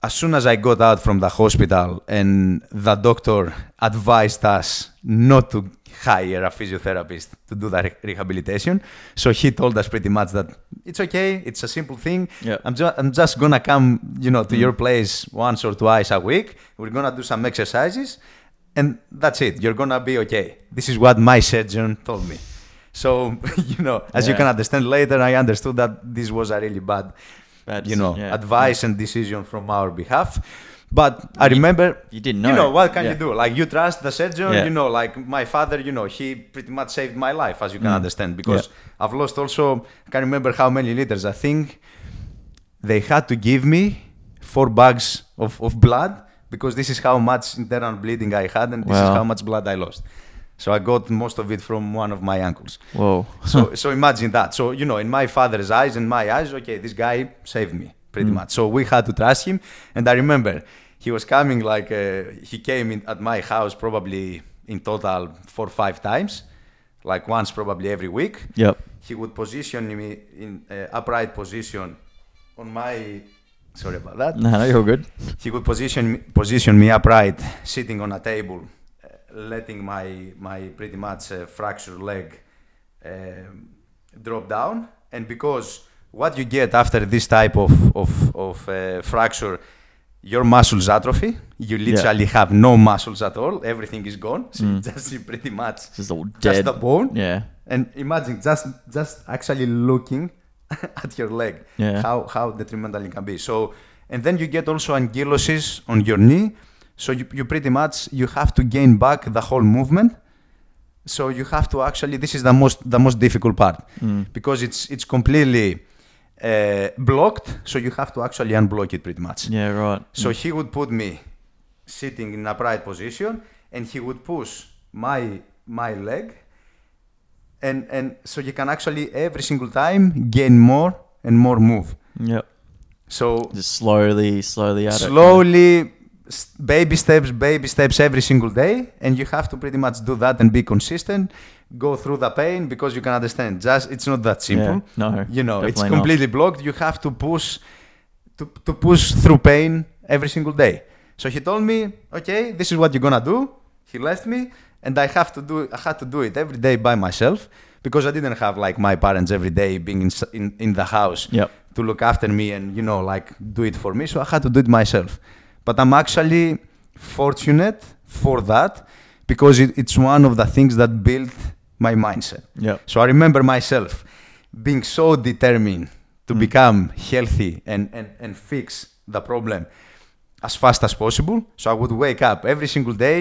as soon as I got out from the hospital and the doctor advised us not to hire a physiotherapist to do the re- rehabilitation, so he told us pretty much that it's okay, it's a simple thing. Yeah. I'm, ju- I'm just gonna come, you know, to Mm. your place once or twice a week. We're gonna do some exercises, and that's it. You're gonna be okay. This is what my surgeon told me. So, you know, as you can understand later, I understood that this was a really bad You know, yeah. advice and decision from our behalf. But I You- remember, You didn't know. you know. know, what can Yeah. you do? Like you trust the surgeon, Yeah. you know, like my father, you know, he pretty much saved my life, as you can Mm. understand, because I've lost also. I can't remember how many liters. I think they had to give me four bags of, of blood because this is how much internal bleeding I had, and this is how much blood I lost. So I got most of it from one of my uncles. Whoa. So so imagine that. So you know, in my father's eyes and my eyes, okay, this guy saved me pretty Mm. much. So we had to trust him. And I remember he was coming like uh, he came in at my house probably in total four or five times, like once probably every week. Yep. He would position me in uh, upright position on my. Sorry about that. No, you're good. He would position position me upright, sitting on a table, letting my my pretty much uh, fractured leg um, drop down. And because what you get after this type of of, of uh, fracture, your muscles atrophy. You literally have no muscles at all. Everything is gone. So you just see pretty much just all just dead. the bone. Yeah. And imagine just just actually looking at your leg, Yeah. how how detrimental it can be. So and then you get also ankylosis on your knee. So you, you pretty much you have to gain back the whole movement. So you have to actually this is the most the most difficult part Mm. because it's it's completely uh, blocked. So you have to actually unblock it pretty much. Yeah, right. So he would put me sitting in a upright position, and he would push my my leg, and and so you can actually every single time gain more and more move. Yep. So Just slowly, slowly at it. slowly, baby steps, baby steps every single day, and you have to pretty much do that and be consistent. Go through the pain because you can understand. Just it's not that simple. Yeah, no. you know, it's definitely not. completely blocked. You have to push to, to push through pain every single day. So he told me, okay, this is what you're gonna do. He left me, and I have to do. I had to do it every day by myself because I didn't have like my parents every day being in in, in the house Yep. to look after me and you know like do it for me. So I had to do it myself. But I'm actually fortunate for that because it, it's one of the things that built my mindset. Yep. So I remember myself being so determined to Mm. become healthy and, and, and fix the problem as fast as possible. So I would wake up every single day,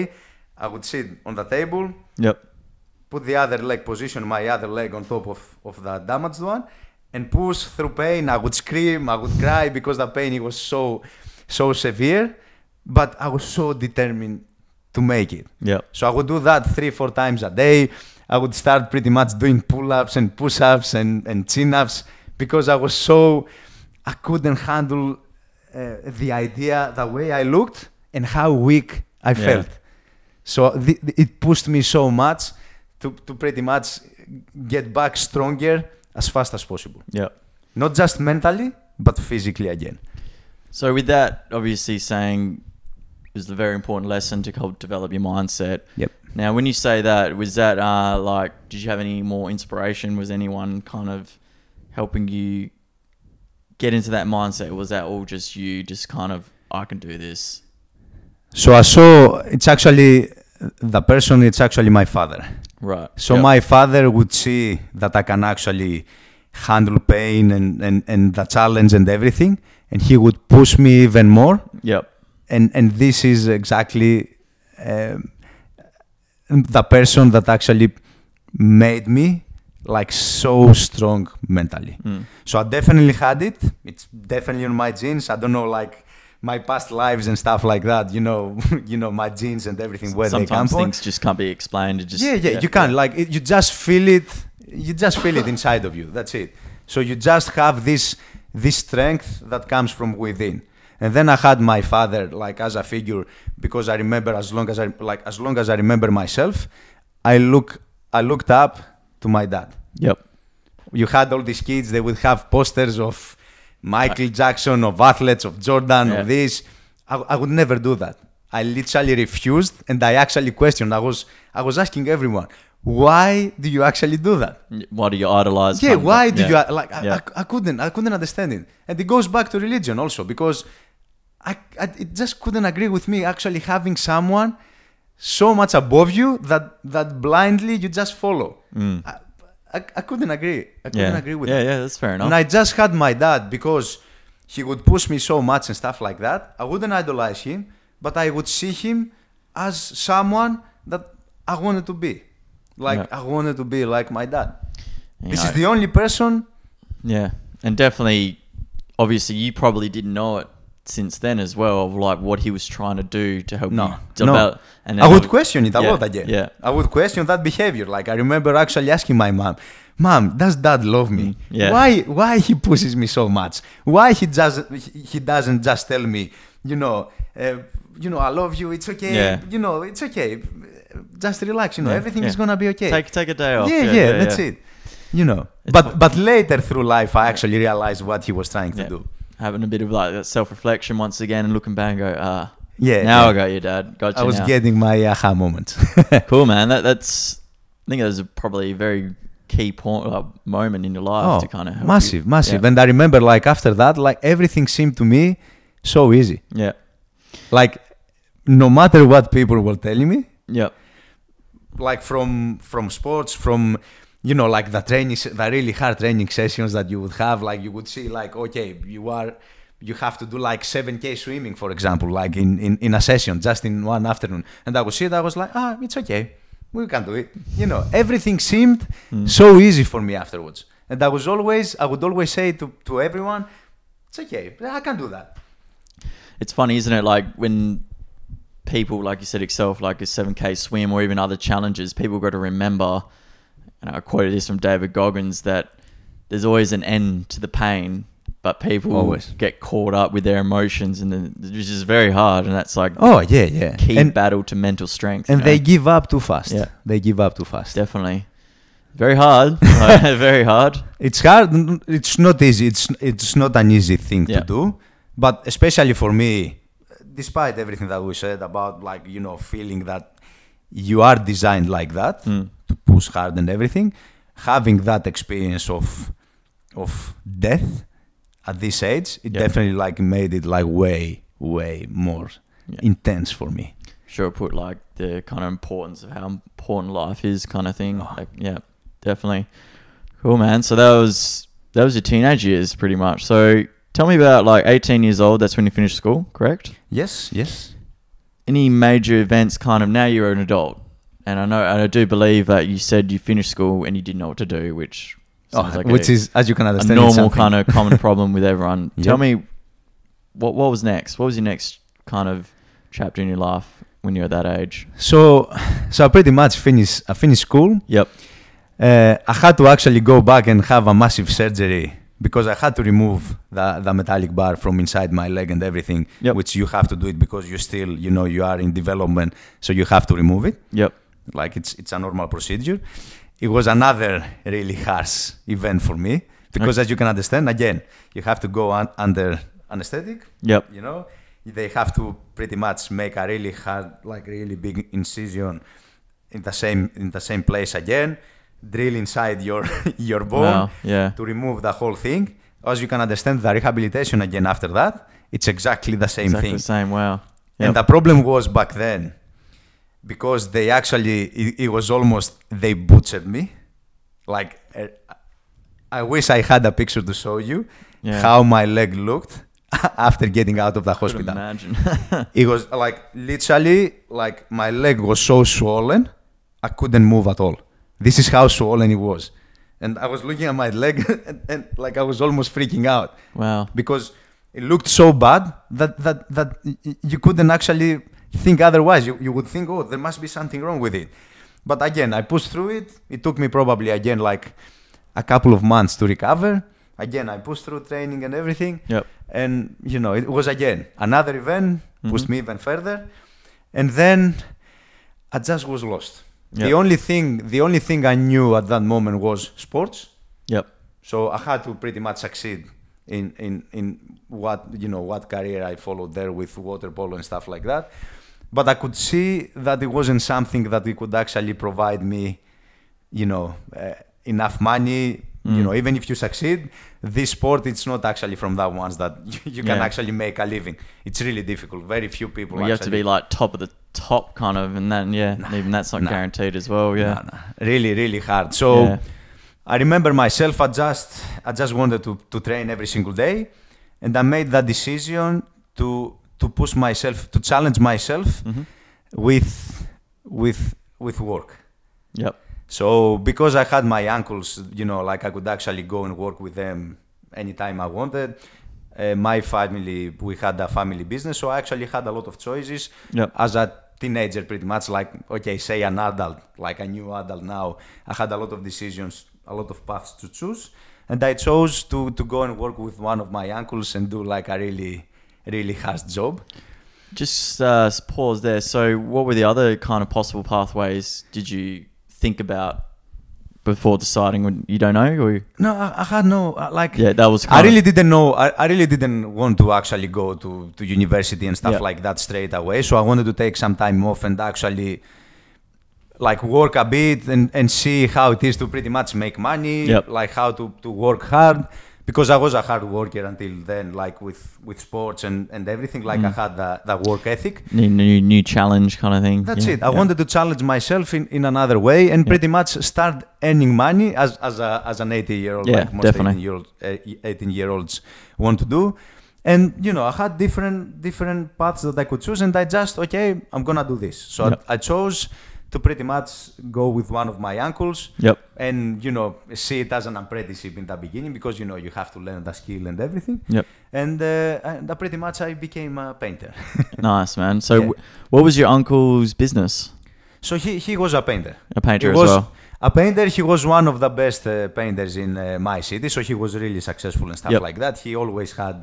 I would sit on the table, Yep. put the other leg position, my other leg on top of, of the damaged one, and push through pain. I would scream, I would cry because the pain it was so so severe, but I was so determined to make it. Yeah. So I would do that three, four times a day. I would start pretty much doing pull-ups and push-ups and, and chin-ups because I was so I couldn't handle uh, the idea, the way I looked, and how weak I Yeah. felt. So th- th- it pushed me so much to, to pretty much get back stronger as fast as possible. Yeah. Not just mentally, but physically again. So with that, obviously saying is a very important lesson to help develop your mindset. Yep. Now, when you say that, was that uh, like, did you have any more inspiration? Was anyone kind of helping you get into that mindset? Was that all just you, just kind of, I can do this? So I saw it's actually the person. It's actually my father. Right. So Yep. my father would see that I can actually handle pain and, and, and the challenge and everything, and he would push me even more. Yep. And and this is exactly um, the person that actually made me like so strong mentally. Mm. So I definitely had it. It's definitely on my genes. I don't know like my past lives and stuff like that. You know, you know my genes and everything where they come Sometimes from. things just can't be explained. Just yeah, yeah, you can't. Like it, you just feel it. You just feel it inside of you. That's it. So you just have this this strength that comes from within. And then I had my father like as a figure because I remember as long as I like as long as I remember myself, I look I looked up to my dad. Yep. You had all these kids. They would have posters of Michael Jackson, of athletes, of Jordan, Yeah. of this. I, I would never do that. I literally refused, and I actually questioned. I was I was asking everyone, why do you actually do that? Why do you idolize? Yeah, of- why do yeah. you like? I, Yeah. I, I couldn't, I couldn't understand it, and it goes back to religion also because I, I it just couldn't agree with me actually having someone so much above you that that blindly you just follow. I, I, I couldn't agree. I couldn't Mm. yeah. agree with yeah, that. yeah, that's fair enough. And I just had my dad because he would push me so much and stuff like that. I wouldn't idolize him, but I would see him as someone that I wanted to be. Like Yeah. I wanted to be like my dad. You This know, is the only person. Yeah, and definitely, obviously, you probably didn't know it since then as well of like what he was trying to do to help No, you no. develop. And I would question it a yeah, lot again. Yeah, I would question that behavior. Like I remember actually asking my mom, "Mom, does Dad love me? Mm, yeah. Why? Why he pushes me so much? Why he just he he doesn't just tell me, you know, uh, you know, I love you. It's okay. Yeah. You know, it's okay. Just relax. You know, Yeah, everything yeah. is gonna be okay. take take a day off. yeah, yeah, that's it. You know, It's but fu- but later through life, I actually realized what he was trying to Yeah. do. Having a bit of like self reflection once again and looking back and go, ah, Yeah, now yeah. I got you, Dad. Got you I was now. getting my aha moment. cool, man. That that's I think that was probably a very key point like, moment in your life to kind of help you. Oh, massive, massive. Yeah. And I remember, like after that, like everything seemed to me so easy. yeah, Like no matter what people were telling me, yep, like from from sports, from you know, like the training, the really hard training sessions that you would have, like you would see, like okay, you are. You have to do like 7k swimming, for example, like in, in, in a session, just in one afternoon. And I would see it, I was like, ah, it's okay. We can do it. You know, everything seemed so easy for me afterwards. And I was always, I would always say to, to everyone, it's okay, I can do that. it's funny, isn't it? Like when people, like you said, for like a seven k swim or even other challenges, people got to remember. And I quoted this from David Goggins that there's always an end to the pain, but people Always. get caught up with their emotions, and then which is very hard. And that's like Oh, yeah, yeah. key and battle to mental strength. you and know? they give up too fast. Yeah. They give up too fast. definitely very hard, very hard. It's hard. It's not easy. It's it's not an easy thing Yeah. to do. But especially for me, despite everything that we said about like you know feeling that you are designed like that Mm. to push hard and everything, having that experience of of death at this age, it Yeah. definitely like made it like way way more Yeah. intense for me. Sure, put like the kind of importance of how important life is, kind of thing. Oh. Like, yeah, definitely. Cool, man. So that was that was your teenage years, pretty much. So tell me about like 18 years old. That's when you finished school, correct? Yes, yes. Any major events? Kind of now you're an adult, and I know and I do believe that you said you finished school and you didn't know what to do, which sounds Oh, like which a, is, as you can understand, it's normal kind of common problem with everyone. Yep. Tell me what what was next? What was your next kind of chapter in your life when you're at that age? So, so I pretty much finished. I finished school. Yep. Uh, I had to actually go back and have a massive surgery because I had to remove the, the metallic bar from inside my leg and everything, Yep. which you have to do it because you still, you know, you are in development, so you have to remove it. Yep. Like it's it's a normal procedure. It was another really harsh event for me because, as you can understand, again, you have to go un- under anesthetic. Yep. You know, they have to pretty much make a really hard, like really big incision in the same in the same place again, drill inside your your bone Wow. Yeah. to remove the whole thing. As you can understand, the rehabilitation again after that, it's exactly the same exactly thing. the same. Wow. And the problem was back then because they actually it, it was almost they butchered me. Like uh, I wish I had a picture to show you Yeah. how my leg looked after getting out of the hospital. imagine. It was like literally like my leg was so swollen, I couldn't move at all. This is how swollen it was. And I was looking at my leg and, and like I was almost freaking out wow. because it looked so bad that that that you couldn't actually think otherwise. You you would think, oh, there must be something wrong with it. But again, I pushed through it. It took me probably again like a couple of months to recover. Again, I pushed through training and everything. Yep. And you know, it was again another event pushed Mhm. me even further. And then I just was lost. The only thing the only thing I knew at that moment was sports. Yep. So I had to pretty much succeed in in in what you know what career I followed there with water polo and stuff like that. But I could see that it wasn't something that it could actually provide me, you know, uh, enough money. You Mm. know, even if you succeed, this sport it's not actually from that ones that you, you can Yeah. actually make a living. It's really difficult. Very few people. Well, you have to be like top of the top, kind of, and then yeah, even that's not nah. guaranteed as well. Yeah. No. really, really hard. So Yeah. I remember myself. I just, I just wanted to, to train every single day, and I made that decision to to push myself, to challenge myself Mhm. with with with work. Yep. So because I had my uncles, you know, like I could actually go and work with them anytime I wanted. Uh, my family, we had a family business, so I actually had a lot of choices. Yep. As a teenager, pretty much like okay, say an adult, like a new adult now, I had a lot of decisions, a lot of paths to choose, and I chose to to go and work with one of my uncles and do like a really, really hard job. Just uh, pause there. So, what were the other kind of possible pathways did you think about before deciding? When you don't know, or No, I, I had no uh, like. yeah, that was. I really didn't know. I, I really didn't want to actually go to, to university and stuff Yeah. like that straight away. So I wanted to take some time off and actually like work a bit and, and see how it is to pretty much make money, Yep. like how to, to work hard. Because I was a hard worker until then, like with, with sports and, and everything. Like I Mm. had the, the work ethic. new, new new challenge kind of thing. That's Yeah, it. I yeah. wanted to challenge myself in, in another way and Yeah. pretty much start earning money as, as, a, as an 80 year old, Yeah, like most definitely. 18 year, old, uh, 18 year olds want to do. And you know, I had different different paths that I could choose, and I just okay, I'm gonna do this. So. I, I chose to pretty much go with one of my uncles Yep. and you know see it as an apprenticeship in the beginning because you know you have to learn the skill and everything. Yep. And, uh, and uh, pretty much I became a painter. Nice man. So, Yeah. w- what was your uncle's business? so he he was a painter. A painter He as was well. a painter. He was one of the best uh, painters in uh, my city, so he was really successful and stuff Yep. like that. He always had,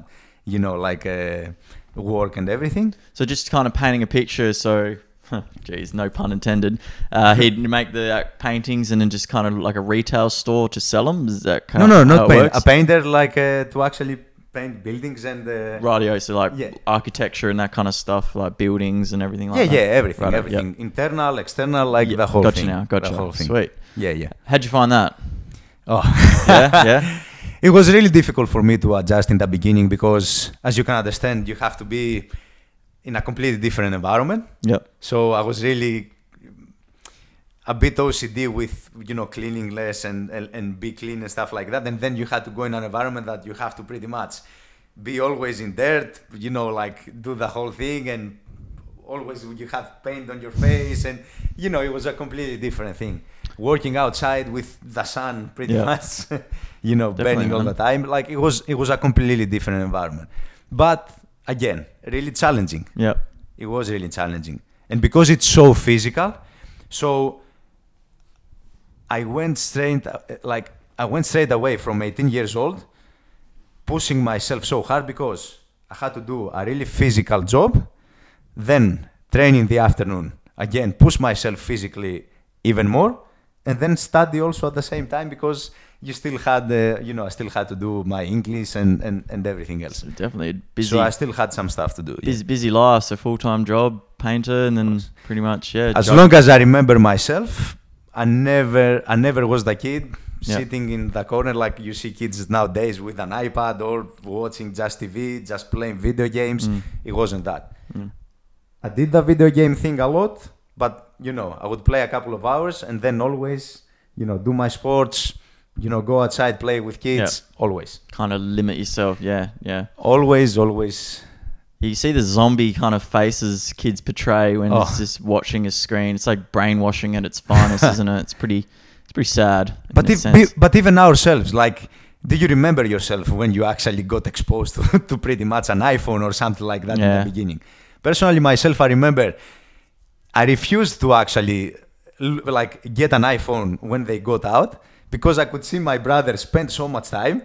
you know, like uh, work and everything. So just kind of painting a picture. So, geez, no pun intended. Uh, he'd make the uh, paintings and then just kind of like a retail store to sell them. Is that kind no, of no, not paint. works? A painter like uh, to actually paint buildings and. Uh, Radio, so like Yeah. architecture and that kind of stuff, like buildings and everything yeah, that. yeah, everything, Righto, everything, internal, external, like Yeah, the whole gotcha thing. now, gotcha. The whole thing. Sweet. Yeah, yeah. How'd you find that? Oh, Yeah, yeah. It was really difficult for me to adjust in the beginning because, as you can understand, you have to be in a completely different environment. Yeah. So I was really a bit OCD with you know cleaning less and, and and be clean and stuff like that. And then you had to go in an environment that you have to pretty much be always in dirt, you know, like do the whole thing and always you have paint on your face and you know it was a completely different thing. Working outside with the sun pretty Yeah. much, you know, Definitely, burning all the time. Like it was it was a completely different environment. But again, really challenging. Yeah. it was really challenging. And because it's so physical so i went straight like i went straight away from 18 years old pushing myself so hard because i had to do a really physical job then train in the afternoon. Again push myself physically even more and then study also at the same time because you still had uh, you know i still had to do my english and and, and everything else So definitely busy, so i still had some stuff to do yeah. busy, busy life. So full time job, painter, and then pretty much yeah. As job- long as I remember myself, I never, I never was the kid Yeah. sitting in the corner like you see kids nowadays with an iPad or watching just TV, just playing video games. Mm. It wasn't that. Mm. I did the video game thing a lot, but you know, I would play a couple of hours and then always, you know, do my sports. You know, go outside, play with kids. Always, kind of limit yourself. Yeah, yeah. always, always. You see the zombie kind of faces kids portray when Oh. it's just watching a screen. It's like brainwashing at its finest, isn't it? It's pretty, it's pretty sad. But if, be- but even ourselves, like, do you remember yourself when you actually got exposed to, to pretty much an iPhone or something like that in the beginning? Personally, myself, I remember I refused to actually like get an iPhone when they got out because I could see my brother spend so much time,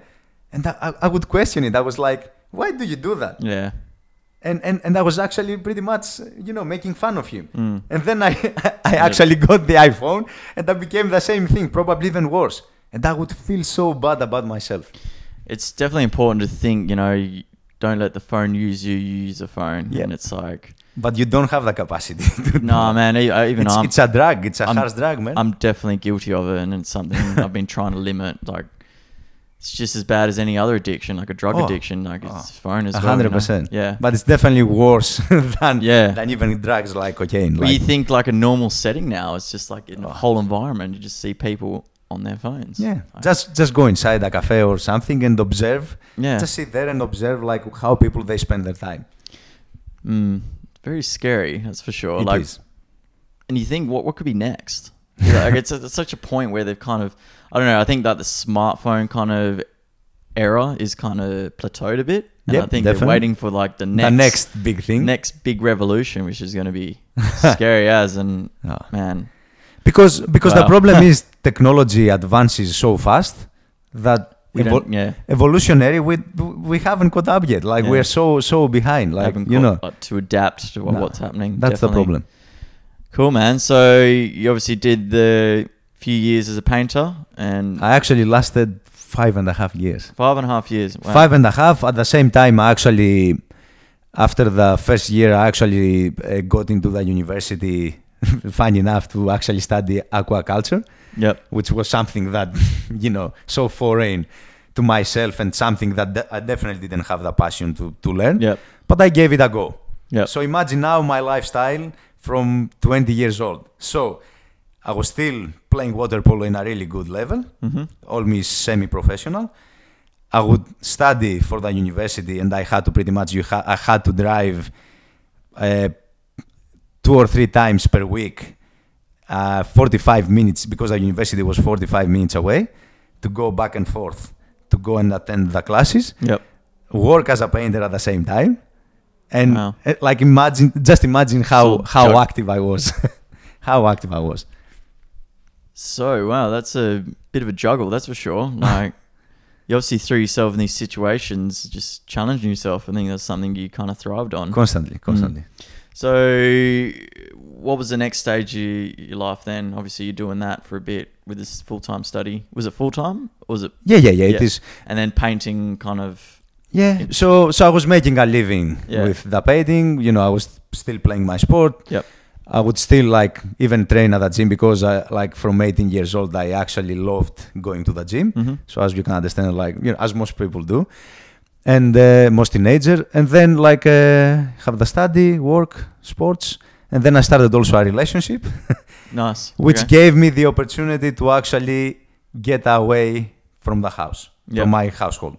and I, I- I would question it. I was like, why do you do that? yeah, and, and and I was actually pretty much you know making fun of him. Mm. And then I I actually got the iPhone and that became the same thing, probably even worse. And I would feel so bad about myself. it's definitely important to think. You know, don't let the phone use you. You use the phone. Yeah. And it's like, But you don't have the capacity. To no, man. I- Even it's, I'm, it's a drug. It's a I'm- harsh drug, man. I'm definitely guilty of it, and it's something I've been trying to limit. Like, it's just as bad as any other addiction, like a drug Oh. addiction. Like Oh. it's phone as A well. you hundred percent. Yeah. But it's definitely worse than Yeah. than even drugs like cocaine. But you think like a normal setting now, it's just like in the Oh. whole environment, you just see people on their phones. yeah, Like, just just go inside a cafe or something and observe. yeah. Just sit there and observe like how people they spend their time. Mm, very scary, that's for sure. It like, is. and you think what what could be next? Like it's, it's such a point where they've kind of, I don't know. I think that the smartphone kind of era is kind of plateaued a bit. And I think definitely. they're waiting for like the next the next big thing. next big revolution, which is going to be scary as and Oh. man, Because because the problem is technology advances so fast that we evo- don't, yeah, evolutionary we we haven't caught up yet. Like Yeah. we're so so behind. Like you know, to adapt to No, what's happening. that's the problem. Cool, man. So you obviously did the few years as a painter and I actually lasted five and a half years. five and a half years. Wow. Five and a half. At the same time, I actually, after the first year, I actually uh, got into the university. Fine enough to actually study aquaculture, Yep. which was something that you know so foreign to myself and something that de- I definitely didn't have the passion to to learn. Yep. But I gave it a go. Yep. So imagine now my lifestyle from 20 years old. So I was still playing water polo in a really good level, hmm almost semi-professional. I would study for the university, and I had to pretty much you ha- I had to drive uh, two or three times per week, uh, 45 minutes because the university was 45 minutes away, to go back and forth to go and attend the classes Yep. work as a painter at the same time and Wow. uh, like imagine just imagine how So, how jug- active i was how active i was So wow, that's a bit of a juggle, that's for sure. Like you obviously threw yourself in these situations, just challenging yourself. I think that's something you kind of thrived on. constantly constantly So, what was the next stage of your life then? Obviously, you're doing that for a bit with this full time study. Was it full time? Was it? yeah yeah yeah, Yeah. is And then painting kind of. yeah so so i was making a living Yeah. with the painting you know i was still playing my sport Yep. i would still like even train at the gym because i like from 18 years old i actually loved going to the gym hmm So as you can understand, like you know, as most people do, and uh, most teenager, and then like uh, have the study, work, sports, and then I started also a relationship, Nice. which Okay. gave me the opportunity to actually get away from the house, Yeah. from my household.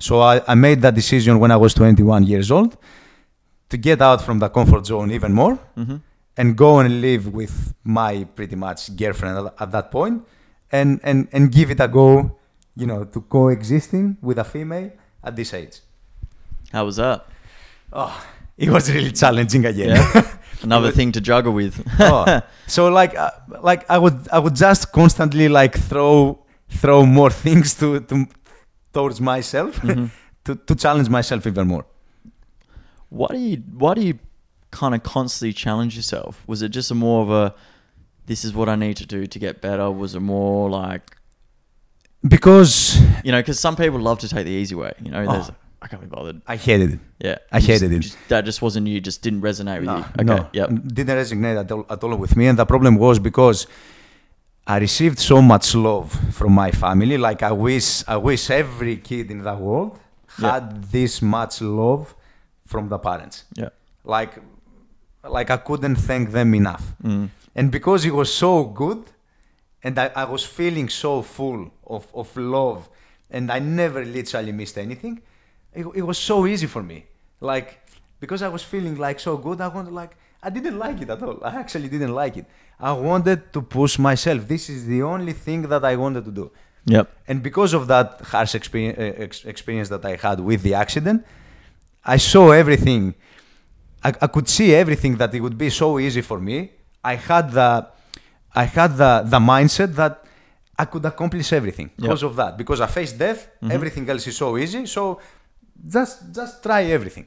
So I, I made that decision when I was 21 years old to get out from the comfort zone even more Mhm. and go and live with my pretty much girlfriend at, at that point and, and, and give it a go, you know, to coexisting with a female at this age. How was that? Oh, it was really challenging again. Yeah. Another thing to juggle with. oh. So like uh, like I would I would just constantly like throw throw more things to, to towards myself Mhm. to, to challenge myself even more. Why do you why do you kind of constantly challenge yourself? Was it just a more of a this is what I need to do to get better? Was it more like Because you know, because some people love to take the easy way. You know, there's Oh. I can't be bothered. I hated it. Yeah, I just- hated it. just- that just wasn't you. Just didn't resonate with No, you. Okay. no, Yep. didn't resonate at all, at all with me. And the problem was because I received so much love from my family. Like I wish, I wish every kid in the world Yeah. had this much love from the parents. Yeah. Like, like I couldn't thank them enough. Mm. And because it was so good, and I, I was feeling so full of, of love, and I never literally missed anything, it, it was so easy for me. Like, because I was feeling like so good, I wanted like, I didn't like it at all. I actually didn't like it. I wanted to push myself. This is the only thing that I wanted to do. Yep. And because of that harsh experience, uh, ex- experience that I had with the accident, I saw everything. I, I could see everything that it would be so easy for me. I had the, I had the, the mindset that I could accomplish everything because of that. Because I faced death, Mhm. everything else is so easy. So just just try everything.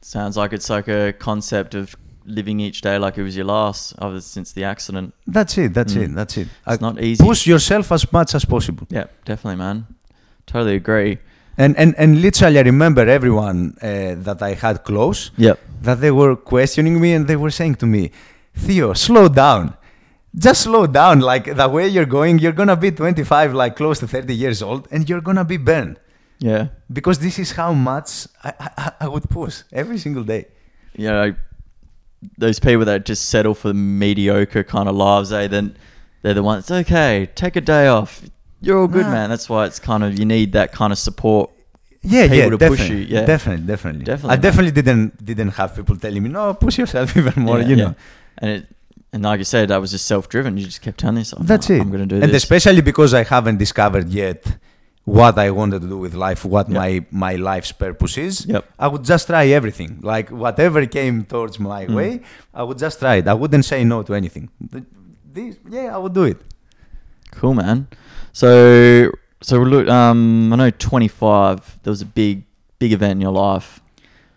Sounds like it's like a concept of living each day like it was your last, other since the accident. That's it. That's Mm. it. That's it. It's I- not easy. push yourself as much as possible. Yeah, definitely, man. Totally agree. And, and, and literally, I remember everyone uh, that I had close Yep. that they were questioning me and they were saying to me, Theo, slow down. Just slow down. Like the way you're going, you're going to be 25, like close to 30 years old, and you're going to be burned. Yeah. Because this is how much I, I, I would push every single day. You know, those people that just settle for mediocre kind of lives, eh? Then they're the ones. Okay, take a day off. You're all good, Nah. man. That's why it's kind of you need that kind of support. Yeah, yeah, to push definitely, you, yeah. definitely, definitely. Definitely, I man. definitely didn't didn't have people telling me, no, push yourself even more. Yeah, you yeah. know, And it, and like you said, I was just self-driven. You just kept telling yourself, that's "Oh, it. I'm going to do and this. especially because I haven't discovered yet what I wanted to do with life, what Yep. my my life's purpose is. Yep. I would just try everything. Like whatever came towards my Mm. way, I would just try it. I wouldn't say no to anything. This, yeah, I would do it. Cool, man. So, so look, um, I know 25. There was a big, big event in your life.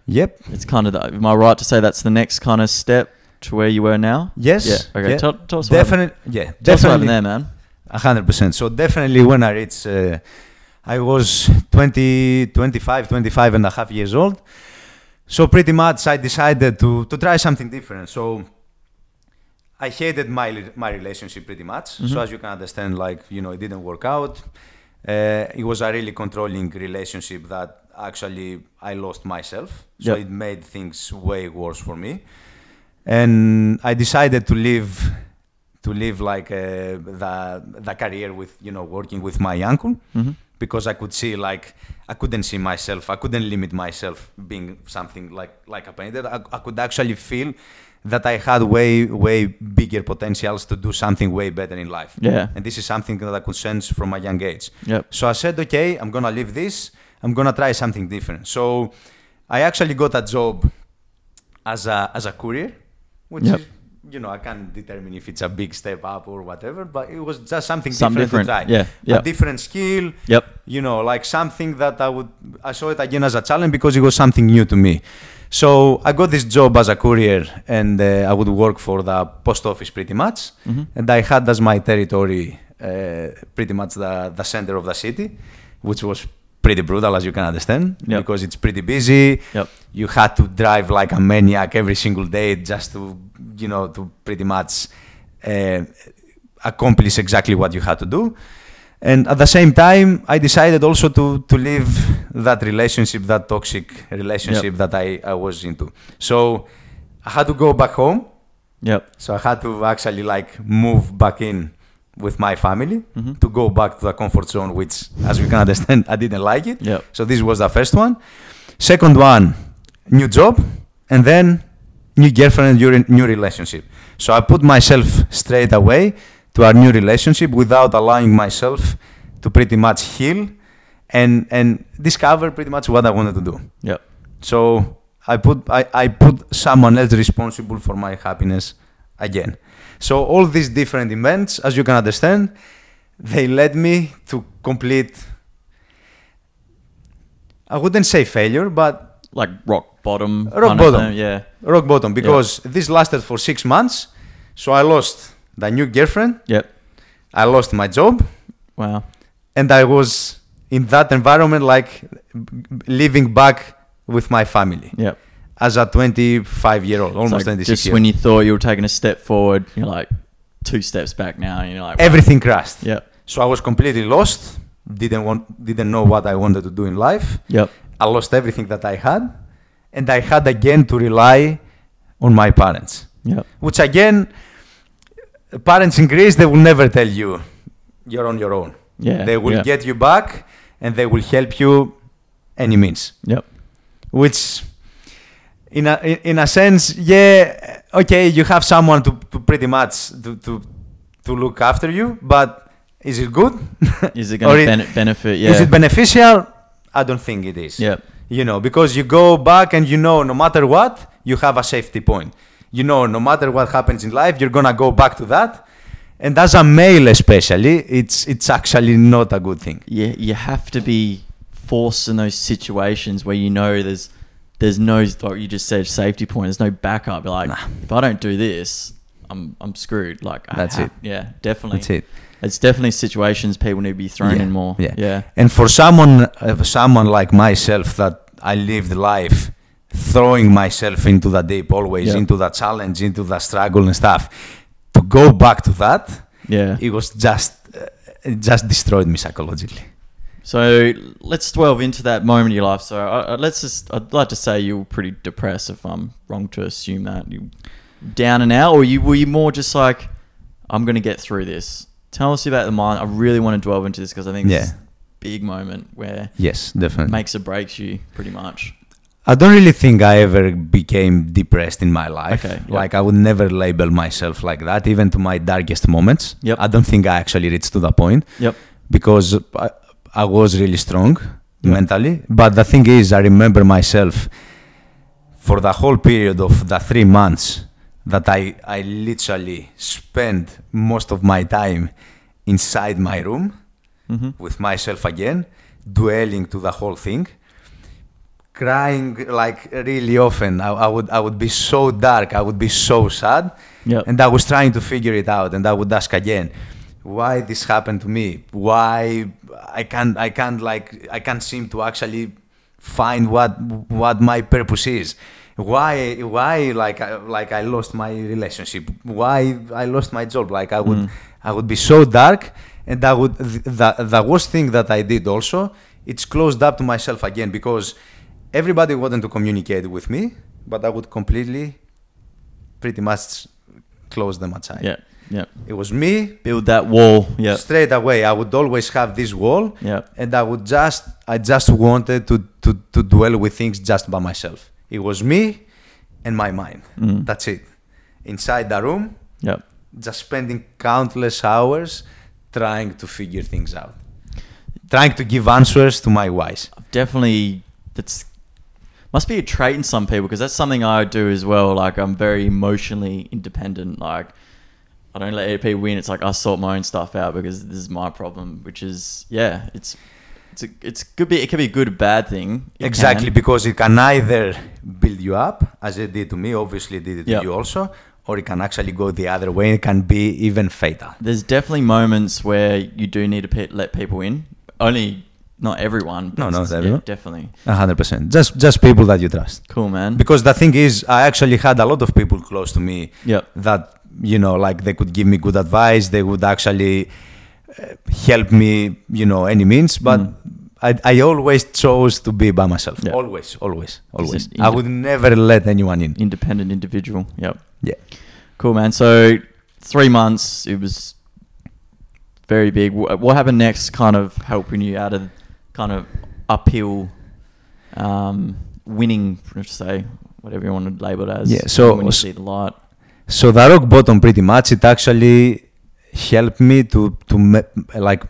Yep. It's kind of. The, am I right to say that's the next kind of step to where you were now? Yes. Yeah. Okay. yeah. Tell, tell us what happened. Definitely. Yeah. Tell us what Definitely. happened there, man. A hundred percent. So definitely when I reached, uh, I was 20, 25, 25 and a half years old. So pretty much I decided to, to try something different. So I hated my, my relationship pretty much. So Mhm. as you can understand, like, you know, it didn't work out. Uh, it was a really controlling relationship that actually I lost myself. So Yep. it made things way worse for me. And I decided to live to live like uh, the the career with you know working with my uncle hmm because I could see like I couldn't see myself I couldn't limit myself being something like like a painter I, I could actually feel that I had way way bigger potentials to do something way better in life Yeah. and this is something that I could sense from a young age Yep. so I said okay I'm gonna leave this I'm gonna try something different so I actually got a job as a as a courier which Yep. is you know I can't determine if it's a big step up or whatever but it was just something Something different, different. to try Yeah. Yeah. a different skill Yep. you know like something that i would i saw it again as a challenge because it was something new to me so i got this job as a courier and uh, i would work for the post office pretty much Mhm. and i had as my territory uh, pretty much the, the center of the city which was pretty brutal as you can understand Yep. because it's pretty busy Yep. you had to drive like a maniac every single day just to you know to pretty much uh, accomplish exactly what you had to do and at the same time i decided also to to leave that relationship that toxic relationship that I, I was into so i had to go back home Yep. so i had to actually like move back in with my family Mhm. to go back to the comfort zone which as we can understand i didn't like it Yep. so this was the first one. Second one, new job, and then new girlfriend, new, new relationship. So I put myself straight away to our new relationship without allowing myself to pretty much heal and and discover pretty much what I wanted to do. Yep. So I put I, I put someone else responsible for my happiness again. So all these different events, as you can understand, they led me to complete I wouldn't say failure, but Like rock bottom. Rock bottom. Yeah. rock bottom because this lasted for six months. So I lost the new girlfriend, Yep. I lost my job, Wow. and I was in that environment like living back with my family Yep. As a 25 year old, almost like 26 just when you thought you were taking a step forward, you're like two steps back now, and you're like wow. Everything crashed. Yep. So I was completely lost. Didn't want, didn't know what I wanted to do in life. Yep. I lost everything that I had, and I had again to rely on my parents. Yep. Which again, parents in Greece they will never tell you you're on your own. Yeah. They will yeah. get you back, and they will help you any means. Yep. Which, in a in, a sense, yeah, okay, you have someone to, to pretty much to, to to look after you, but is it good? Is it going to bene- benefit? Yeah. Is it beneficial? I don't think it is. Yep. You know, because you go back and you know no matter what, you have a safety point. You know, no matter what happens in life, you're gonna go back to that. And as a male especially, it's it's actually not a good thing. Yeah. You have to be forced in those situations where you know there's there's no like you just said safety point. There's no backup. Like, if I don't do this, I'm I'm screwed. Like I That's have- it. Yeah, definitely. That's it. It's definitely situations people need to be thrown Yeah, in more. yeah. yeah, And for someone, uh, someone like myself, that I lived life throwing myself into the deep, always Yeah. into the challenge, into the struggle and stuff. To go back to that, yeah. it was just, uh, it just destroyed me psychologically. So let's delve into that moment of your life. So uh, uh, let's just, I'd like to say you were pretty depressed. If I'm wrong to assume that you down and out, or you were you more just like, I'm gonna get through this. Tell us about the mind. I really want to delve into this because I think Yeah. this big moment where Yes, definitely. makes or breaks you pretty much. I don't really think I ever became depressed in my life. Okay, yeah. Like I would never label myself like that, even to my darkest moments. Yep. I don't think I actually reached to the point Yep. because I, I was really strong Yeah. mentally. But the thing is, I remember myself for the whole period of the three months that I, I literally spent most of my time inside my room hmm with myself again, dwelling to the whole thing, crying like really often. I, I would I would be so dark, I would be so sad, Yep. and I was trying to figure it out, and I would ask again, why this happened to me? Why I can't I can't like I can't seem to actually find what what my purpose is. Why why like I, like I lost my relationship? Why I lost my job? Like I would Mm. I would be so dark, and I would the the worst thing that I did also it's closed up to myself again because everybody wanted to communicate with me, but I would completely, pretty much, close them aside. Yeah. Yeah. It was me Build that wall. Yeah. straight away. I would always have this wall, Yeah. and I would just I just wanted to to to dwell with things just by myself. It was me and my mind. Mm. That's it. Inside the room, Yeah. just spending countless hours trying to figure things out, trying to give answers to my whys. definitely that's must be a trait in some people because that's something I do as well. Like I'm very emotionally independent. Like I don't let people win. It's like I sort my own stuff out because this is my problem. Which is yeah, it's it's a, it's could be it could be a good or bad thing. It Exactly, can. because it can either build you up, as it did to me, obviously it did it to you also, or it can actually go the other way. It can be even fatal. There's definitely moments where you do need to let people in. Only not everyone. No, not it's- yeah, everyone. definitely. Hundred percent. Just just people that you trust. Cool, man. Because the thing is, I actually had a lot of people close to me Yep. that you know, like they could give me good advice. They would actually uh, help me, you know, any means. But Mm. I, I always chose to be by myself. Yeah. Always, always, always. I would never let anyone in. Independent individual. Yep. Yeah. Cool, man. So three months, it was very big. What happened next? Kind of helping you out of kind of uphill, um, winning, let's say, whatever you want to label it as. Yeah, so- when you see the light. So the rock bottom, pretty much, it actually helped me to to ma- like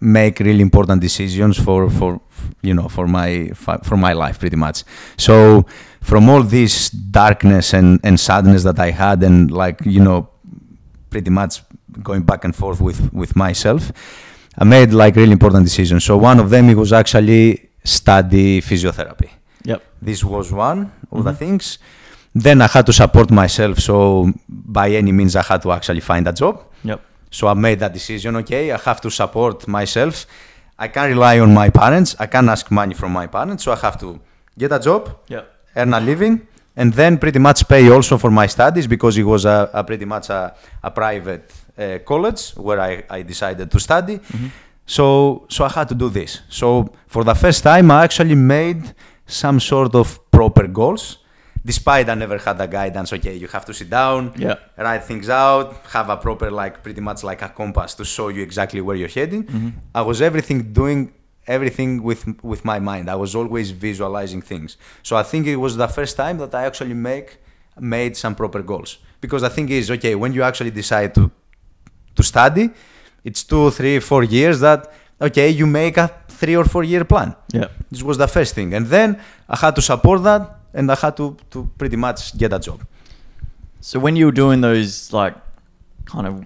make really important decisions for for you know for my for my life, pretty much. So from all this darkness and and sadness that I had, and like you know, pretty much going back and forth with with myself, I made like really important decisions. So one of them it was actually study physiotherapy Yep. this was one of the Mhm. things then i had to support myself so by any means i had to actually find a job Yep. so i made that decision okay i have to support myself i can't rely on my parents i can't ask money from my parents so i have to get a job Yep. earn a living and then pretty much pay also for my studies because it was a, a pretty much a, a private uh, college where I, I decided to study Mhm. so so I had to do this. So for the first time, I actually made some sort of proper goals, despite I never had a guidance. Okay, you have to sit down, Yeah. write things out, have a proper like pretty much like a compass to show you exactly where you're heading. Mhm. I was everything doing everything with with my mind. I was always visualizing things. So I think it was the first time that I actually make made some proper goals. Because the thing is, okay, when you actually decide to to study, it's two, three, four years that okay, you make a three or four year plan. Yeah. This was the first thing, and then I had to support that, and I had to to pretty much get a job. So when you were doing those, like, kind of,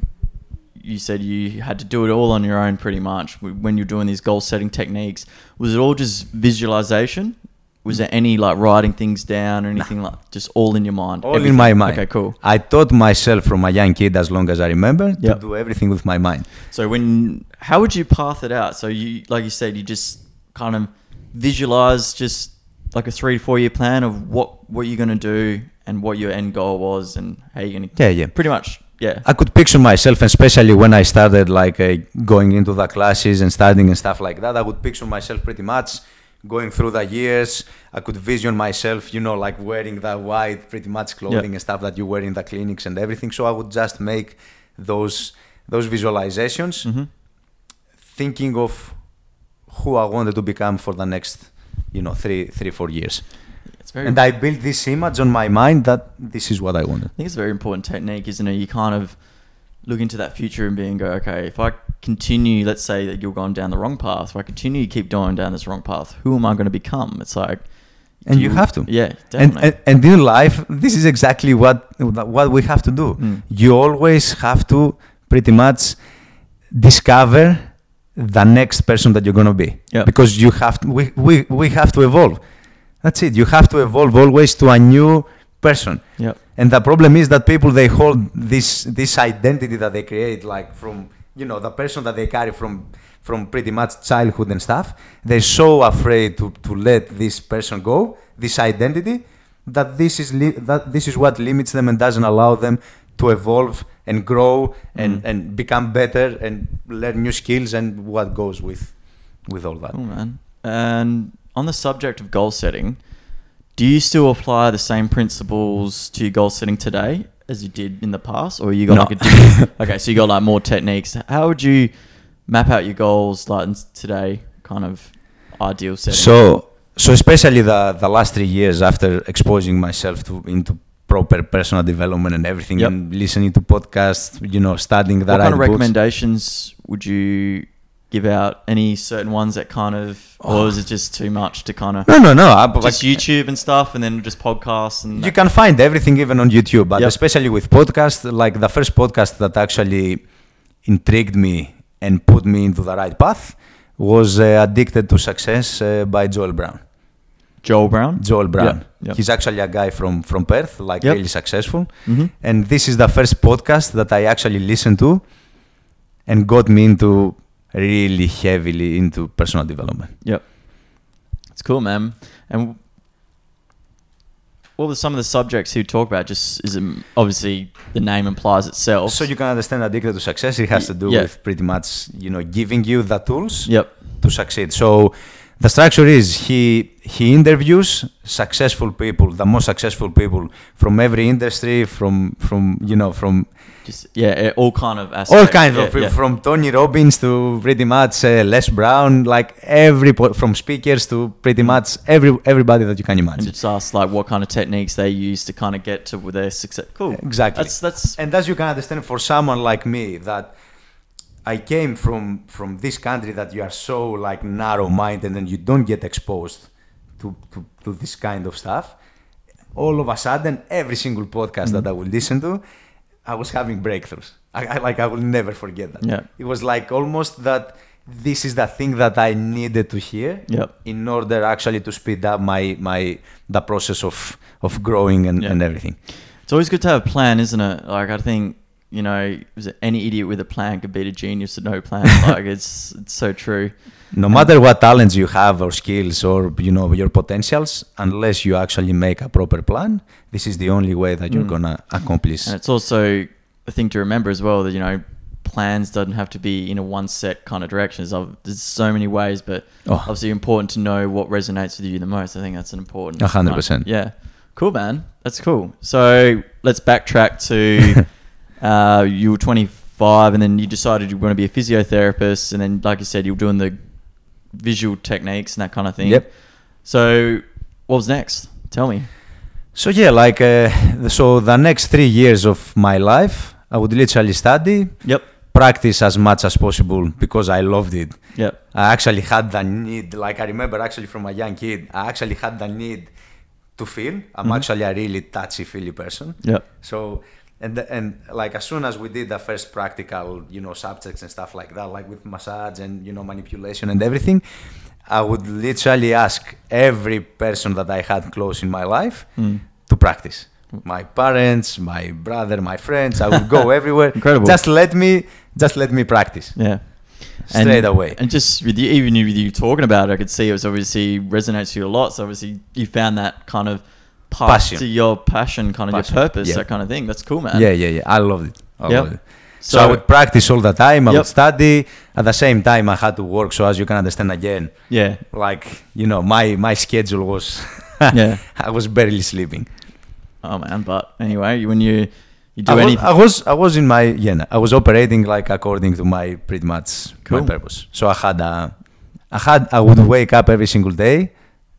you said you had to do it all on your own, pretty much. When you're doing these goal setting techniques, was it all just visualization? was there any like writing things down or anything like just all in your mind? All in my mind. Okay, cool. I taught myself from a young kid, as long as I remember, Yep. to do everything with my mind. So when how would you path it out? So you like you said, you just kind of visualize just like a three to four year plan of what what you're gonna do and what your end goal was and how you're gonna Yeah, yeah. pretty much yeah I could picture myself, especially when I started like uh, going into the classes and studying and stuff like that. I would picture myself pretty much going through the years. I could vision myself, you know, like wearing the white, pretty much clothing and stuff that you wear in the clinics and everything. So I would just make those those visualizations, Mhm. thinking of who I wanted to become for the next, you know, three, three, four years. it's very And I built this image on my mind that this is what I wanted. I think it's a very important technique, isn't it? You kind of look into that future and be and go, okay, if I continue, let's say that you're going down the wrong path, if I continue to keep going down this wrong path, who am I going to become? It's like, And do you have to. yeah, and, definitely. and and in life this is exactly what what we have to do Mm. you always have to pretty much discover the next person that you're going to be. Yeah. because you have to, we, we, we have to evolve. That's it. You have to evolve always to a new person. Yep. and the problem is that people they hold this this identity that they create like from you know the person that they carry from from pretty much childhood and stuff. They're so afraid to, to let this person go this identity that this is li- that this is what limits them and doesn't allow them to evolve and grow and, Mm. and become better and learn new skills and what goes with with all that Cool, man. And on the subject of goal setting, do you still apply the same principles to your goal setting today as you did in the past, or you got No. like a different? okay, so you got like more techniques. How would you map out your goals like in today, kind of ideal setting? So, so especially the the last three years after exposing myself to into proper personal development and everything, Yep. and listening to podcasts, you know, studying the what right kind of books. recommendations would you give out? Any certain ones that kind of, or is it just too much to kind of No, no, no. I, just like, YouTube and stuff, and then just podcasts and you can find everything even on YouTube, but Yep. especially with podcasts, like the first podcast that actually intrigued me and put me into the right path was uh, Addicted to Success uh, by Joel Brown. Joel Brown. Joel Brown. Yep, yep. He's actually a guy from from Perth, like Yep. really successful. Mhm. And this is the first podcast that I actually listened to and got me into really heavily into personal development. Yep. It's cool, man. And what were some of the subjects he talk about? Just is it obviously the name implies itself. So you can understand addicted to success. It has to do Yeah. with pretty much, you know, giving you the tools Yep. to succeed. So the structure is he he interviews successful people, the most successful people from every industry, from from you know from Just yeah, eh, all kind of aspects. all kinds Yeah, of people, yeah. from Tony Robbins to pretty much uh, Les Brown, like every from speakers to pretty much every everybody that you can and imagine. just ask like what kind of techniques they use to kind of get to their success. Cool. Exactly. That's that's and as you can understand, for someone like me, that I came from from this country that you are so like narrow-minded and you don't get exposed to to, to this kind of stuff. All of a sudden, every single podcast that I mm-hmm. would listen to, I was having breakthroughs. I, I like I will never forget that. Yeah. It was like almost that this is the thing that I needed to hear Yep. in order actually to speed up my my the process of of growing and, Yeah. and everything. it's always good to have a plan, isn't it? Like I think you know, any idiot with a plan could beat a genius with no plan. like it's it's so true. no matter what talents you have or skills or you know your potentials unless you actually make a proper plan this is the only way that you're Mm. gonna accomplish And it's also a thing to remember as well that you know plans doesn't have to be in a one set kind of direction. There's, there's so many ways, but Oh. obviously important to know what resonates with you the most. I think that's an important. A hundred percent. Yeah, cool, man. That's cool. So let's backtrack to uh, you were 25, and then you decided you want to be a physiotherapist, and then like you said, you were doing the visual techniques and that kind of thing. Yep. So what was next? Tell me. so yeah like uh, so the next three years of my life i would literally study Yep. practice as much as possible because i loved it Yep. I actually had the need, like I remember actually from a young kid, I actually had the need to feel. I'm Mhm. actually a really touchy feely person. Yeah. So and and like as soon as we did the first practical, you know, subjects and stuff like that, like with massage and you know manipulation and everything, I would literally ask every person that I had close in my life Mm. to practice. My parents, my brother, my friends. I would go everywhere. Incredible. Just let me, just let me practice Yeah. straight away. And just with you, even with you talking about it, I could see it was obviously resonates with you a lot. So obviously you found that kind of path Passion. to your passion, kind of Passion, your purpose, yeah. that kind of thing. That's cool, man. Yeah, yeah, yeah. I loved it. I Yep. loved it. So, I would practice all the time. I Yep. would study. At the same time, I had to work. So as you can understand, again, yeah, like you know, my my schedule was. Yeah. I was barely sleeping. oh man. But anyway, when you you do I was, anything, I was I was in my yeah. I was operating like according to my pretty much Cool. my purpose. So I had a, I had I would wake up every single day,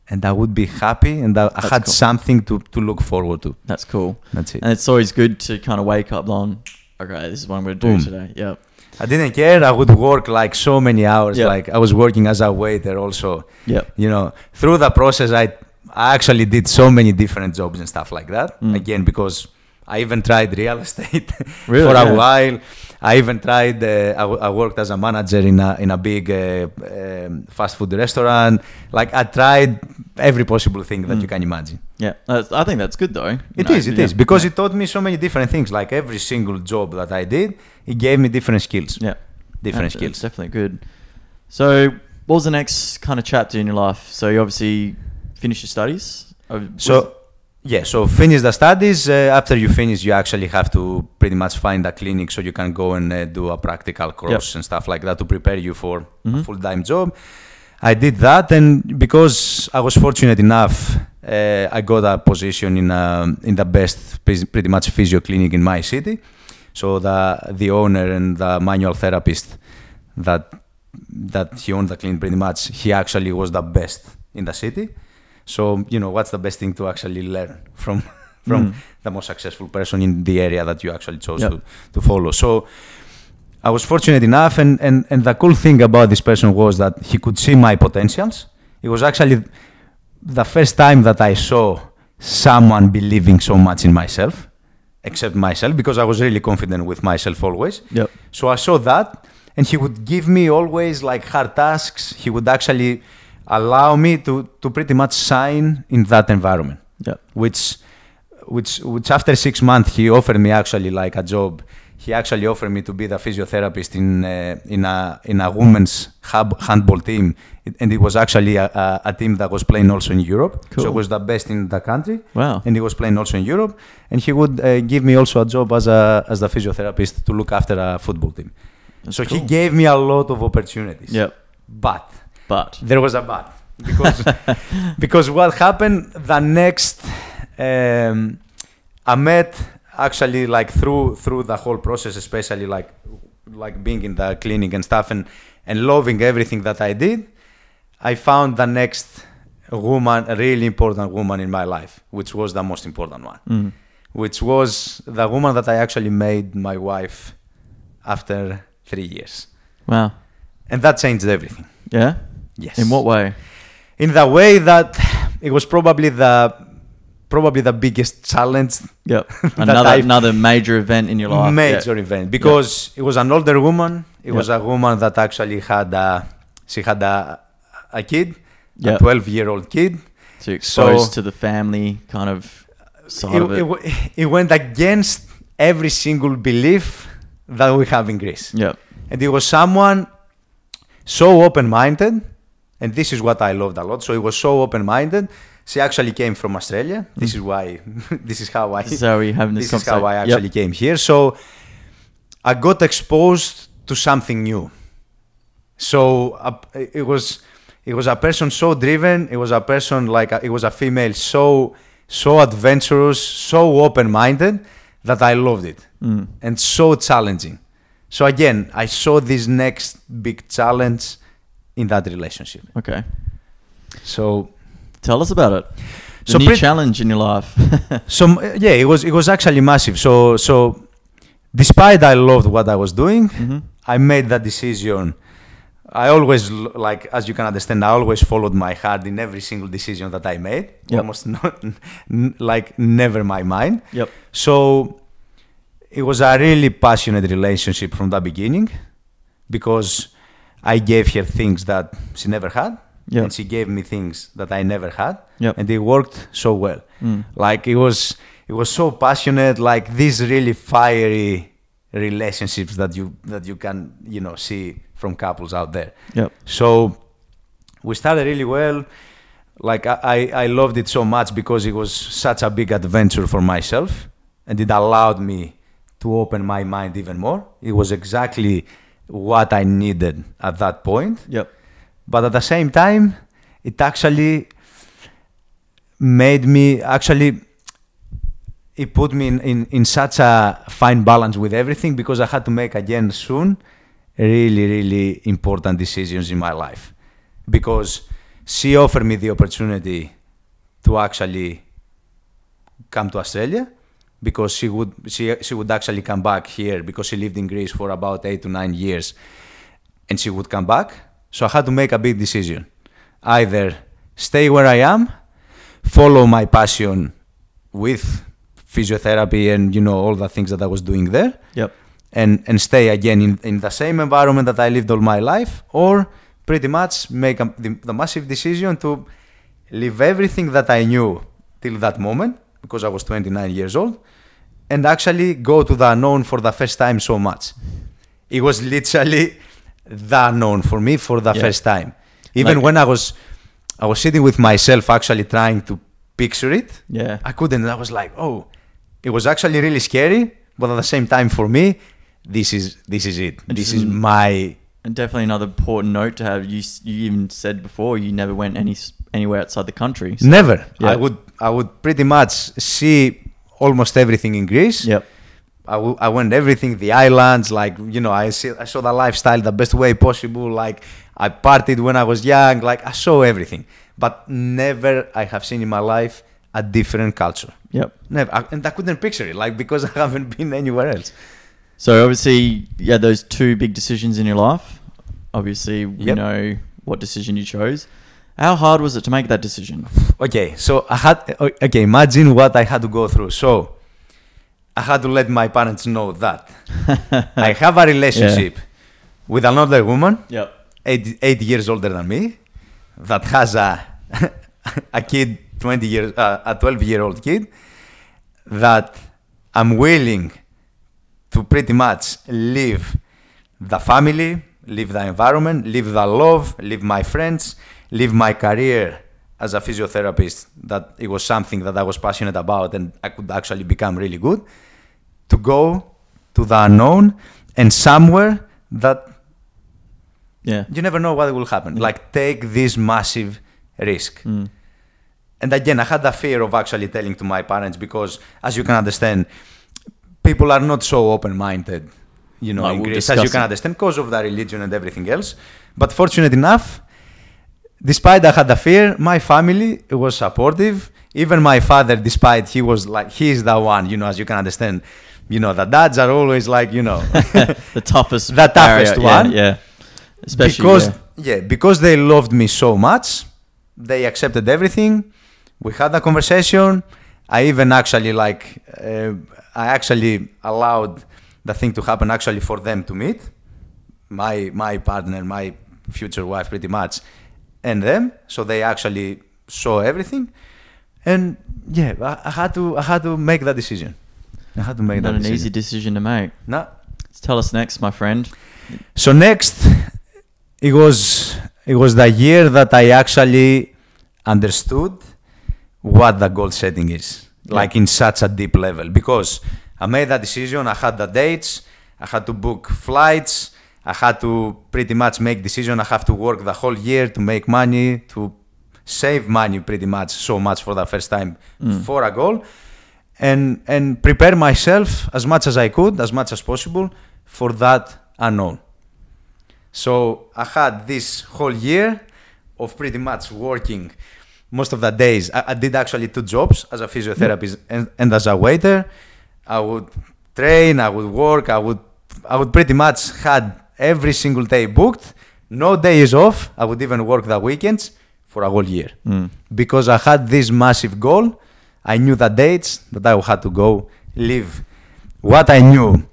and I would be happy, and I, That's had cool. something to to look forward to. that's cool. That's it. And it's always good to kind of wake up on. Okay, this is what I'm going to do Boom. today. Yeah. I didn't care. I would work like so many hours. Yeah. Like I was working as a waiter also. Yeah. You know, through the process, I I actually did so many different jobs and stuff like that. Mm. Again, because I even tried real estate Really? for a Yeah. while. I even tried. Uh, I, I worked as a manager in a in a big uh, um, fast food restaurant. Like I tried every possible thing that Mm. you can imagine. Yeah. I think that's good though. It know, is, it yeah. is, because it taught me so many different things. Like every single job that I did, it gave me different skills. Yeah. Different That's- skills. That's definitely good. So, what was the next kind of chapter in your life? So, you obviously finished your studies. So yeah, so finish the studies. Uh, after you finish, you actually have to pretty much find a clinic so you can go and uh, do a practical course and stuff like that to prepare you for a Mhm. full time job. I did that, and because I was fortunate enough, uh, I got a position in a, in the best, pretty much physio clinic in my city. So the the owner and the manual therapist that that he owned the clinic pretty much, he actually was the best in the city. So you know what's the best thing to actually learn from from Mm. the most successful person in the area that you actually chose Yep. to, to follow. So I was fortunate enough, and, and, and the cool thing about this person was that he could see my potentials. It was actually the first time that I saw someone believing so much in myself, except myself, because I was really confident with myself always. Yep. So I saw that, and he would give me always like hard tasks. He would actually allow me to, to pretty much shine in that environment. Yep. which which which after six months he offered me actually like a job. He actually offered me to be the physiotherapist in uh, in a in a women's hub handball team. It, and it was actually a, a, a team that was playing also in Europe. Cool. so it was the best in the country. Wow. and he was playing also in Europe. And he would uh, give me also a job as a as the physiotherapist to look after a football team. That's so he gave me a lot of opportunities. Yep. but But. there was a but because because what happened the next um, I met actually like through through the whole process especially like like being in the clinic and stuff and and loving everything that I did I found the next woman a really important woman in my life which was the most important one Mm. which was the woman that I actually made my wife after 3 years Wow. and that changed everything Yeah. Yes In what way? in the way that it was probably the probably the biggest challenge Yep. Another I've- another major event in your life. major event because it was an older woman it was a woman that actually had a she had a, a kid Yeah. a 12 year old kid So exposed So- to the family kind of side it, of it. it it went against every single belief that we have in Greece yep. and it was someone so open-minded and this is what i loved a lot. So it was so open-minded. She actually came from australia. This is why this is how i how we having this this is how i actually came here. So i got exposed to something new. So uh, it was it was a person so driven. It was a person like a, it was a female so so adventurous so open-minded that i loved it. Mm. and so challenging. So again, I saw this next big challenge in that relationship. Okay. So, Tell us about it. The So new pretty- challenge in your life. so yeah, it was it was actually massive. So so, despite I loved what I was doing, hmm I made that decision. I always like, as you can understand, I always followed my heart in every single decision that I made. Yep. Almost not n- like never my mind. Yep. So it was a really passionate relationship from the beginning because I gave her things that she never had. Yep. and she gave me things that I never had, Yep. and it worked so well. Mm. Like it was, it was so passionate. Like these really fiery relationships that you that you can you know see from couples out there. Yep. So we started really well. Like I I loved it so much because it was such a big adventure for myself, and it allowed me to open my mind even more. It was exactly what I needed at that point. Yep. But at the same time, it actually made me actually it put me in, in, in such a fine balance with everything because I had to make again soon really, really important decisions in my life. Because she offered me the opportunity to actually come to Australia because she would she, she would actually come back here because she lived in Greece for about eight to nine years and she would come back. So I had to make a big decision. Either stay where I am, follow my passion with physiotherapy and you know all the things that I was doing there Yep. and and stay again in, in the same environment that I lived all my life, or pretty much make a, the, the massive decision to leave everything that I knew till that moment because I was 29 years old, and actually go to the unknown for the first time so much. It was literally the unknown for me for the Yeah. first time. Even Like- when I was I was sitting with myself actually trying to picture it, Yeah. I couldn't. I was like, oh, it was actually really scary, but at the same time, for me, this is this is it. This is my And definitely another important note to have. You you even said before you never went any anywhere outside the country. So- never. Yeah. I would I would pretty much see almost everything in Greece. Yep. I, w- I went everything, the islands, like you know, I see, I saw the lifestyle the best way possible. Like I partied when I was young. Like I saw everything, but never I have seen in my life a different culture. Yep. Never, I, and I couldn't picture it, like because I haven't been anywhere else. So obviously, you had those two big decisions in your life. Obviously, we Yep. know what decision you chose. How hard was it to make that decision? Okay, so I had okay. Imagine what I had to go through. So I had to let my parents know that I have a relationship with another woman, Yep. eight, eight years older than me, that has a a kid, twenty years, uh, a twelve year old kid, that I'm willing to pretty much leave the family, leave the environment, leave the love, leave my friends, leave my career as a physiotherapist. That it was something that I was passionate about and I could actually become really good. To go to the unknown and somewhere that Yeah. you never know what will happen. Like take this massive risk. Mm. And again, I had the fear of actually telling to my parents because, as you can understand, people are not so open-minded, you know, Like, in Greece, as you can understand, because of the religion and everything else. But fortunate enough, despite I had the fear, my family was supportive. Even my father, despite he was like, he's the one, you know, as you can understand, you know, the dads are always like, you know, the toughest. The toughest barrier, one. Yeah. yeah. Especially because yeah. yeah, because they loved me so much, they accepted everything. We had a conversation. I even actually like uh, I actually allowed the thing to happen actually for them to meet my my partner, my future wife, pretty much, and them. So they actually saw everything, and yeah, I, I had to I had to make that decision. I had to make not that an decision. easy decision to make. No, Tell us next, my friend. So next, it was it was the year that I actually understood what the goal setting is, like in such a deep level. Because I made that decision, I had the dates, I had to book flights, I had to pretty much make decision. I have to work the whole year to make money, to save money pretty much so much for the first time mm. for a goal, and and prepare myself as much as I could, as much as possible for that unknown. So I had this whole year of pretty much working most of the days. I, I did actually two jobs as a physiotherapist mm. and, and as a waiter. I would train, I would work, I would I would pretty much had every single day booked, no days off. I would even work the weekends for a whole year Mm. because I had this massive goal. I knew the dates that I had to go live what I knew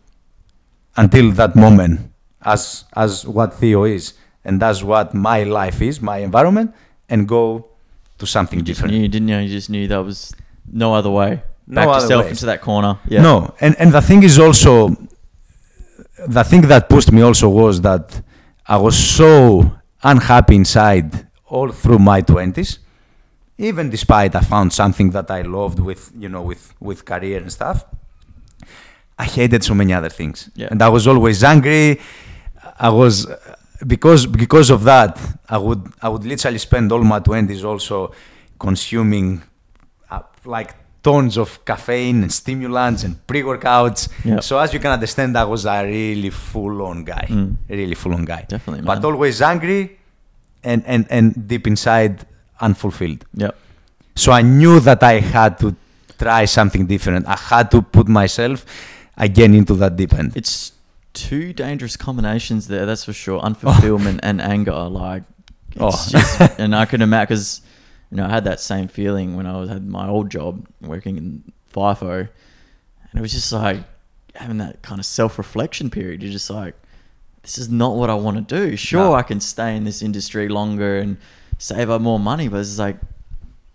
until that moment as as what Theo is and that's what my life is, my environment, and go to something You different. knew, didn't you? You just knew that was no other way. No other yourself ways. into that corner. Yeah. No, and and the thing is also, the thing that pushed me also was that I was so unhappy inside all through my twenties. Even despite I found something that I loved with you know with with career and stuff, I hated so many other things, Yeah. and I was always angry. I was because because of that. I would I would literally spend all my twenties also consuming uh, like tons of caffeine and stimulants and pre-workouts. Yeah. So as you can understand, I was a really full-on guy, Mm. really full-on guy. Definitely, but man. always angry and and and deep inside unfulfilled. Yep. So I knew that I had to try something different. I had to put myself again into that deep end. It's two dangerous combinations there. That's for sure. Unfulfillment and anger. Like, it's Oh. just, and I can imagine because you know I had that same feeling when I was had my old job working in FIFO, and it was just like having that kind of self reflection period. You're just like, this is not what I want to do. Sure, No. I can stay in this industry longer and save up more money, but it's like.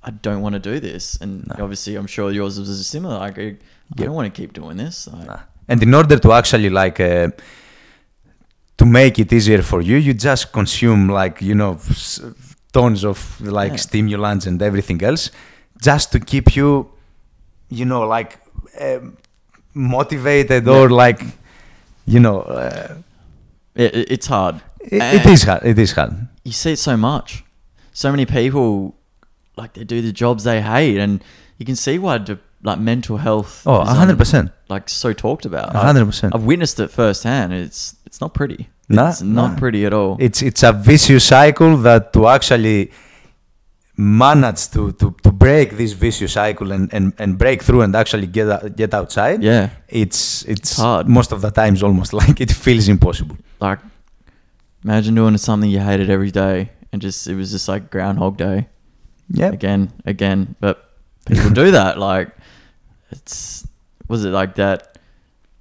I don't want to do this, and No. obviously, I'm sure yours was similar. Like, I Yep. don't want to keep doing this. Like, Nah. And in order to actually like uh, to make it easier for you, you just consume like you know tons of like Yeah. stimulants and everything else, just to keep you, you know, like um, motivated or like, you know, uh, it, it- it's hard. it, it is hard. It is hard. you see it so much. So many people like they do the jobs they hate, and you can see why de- like mental health. Oh, is hundred percent. Like so talked about. A I- hundred percent. I've witnessed it firsthand. It's it's not pretty. Nah, it's not pretty at all. It's it's a vicious cycle that to actually manage to, to, to break this vicious cycle and, and, and break through and actually get out- get outside. yeah, It's it's hard. most of the times almost like it feels impossible. like imagine doing something you hated every day, and just it was just like Groundhog Day Yeah. again, again. But people do that. Like it's was it like that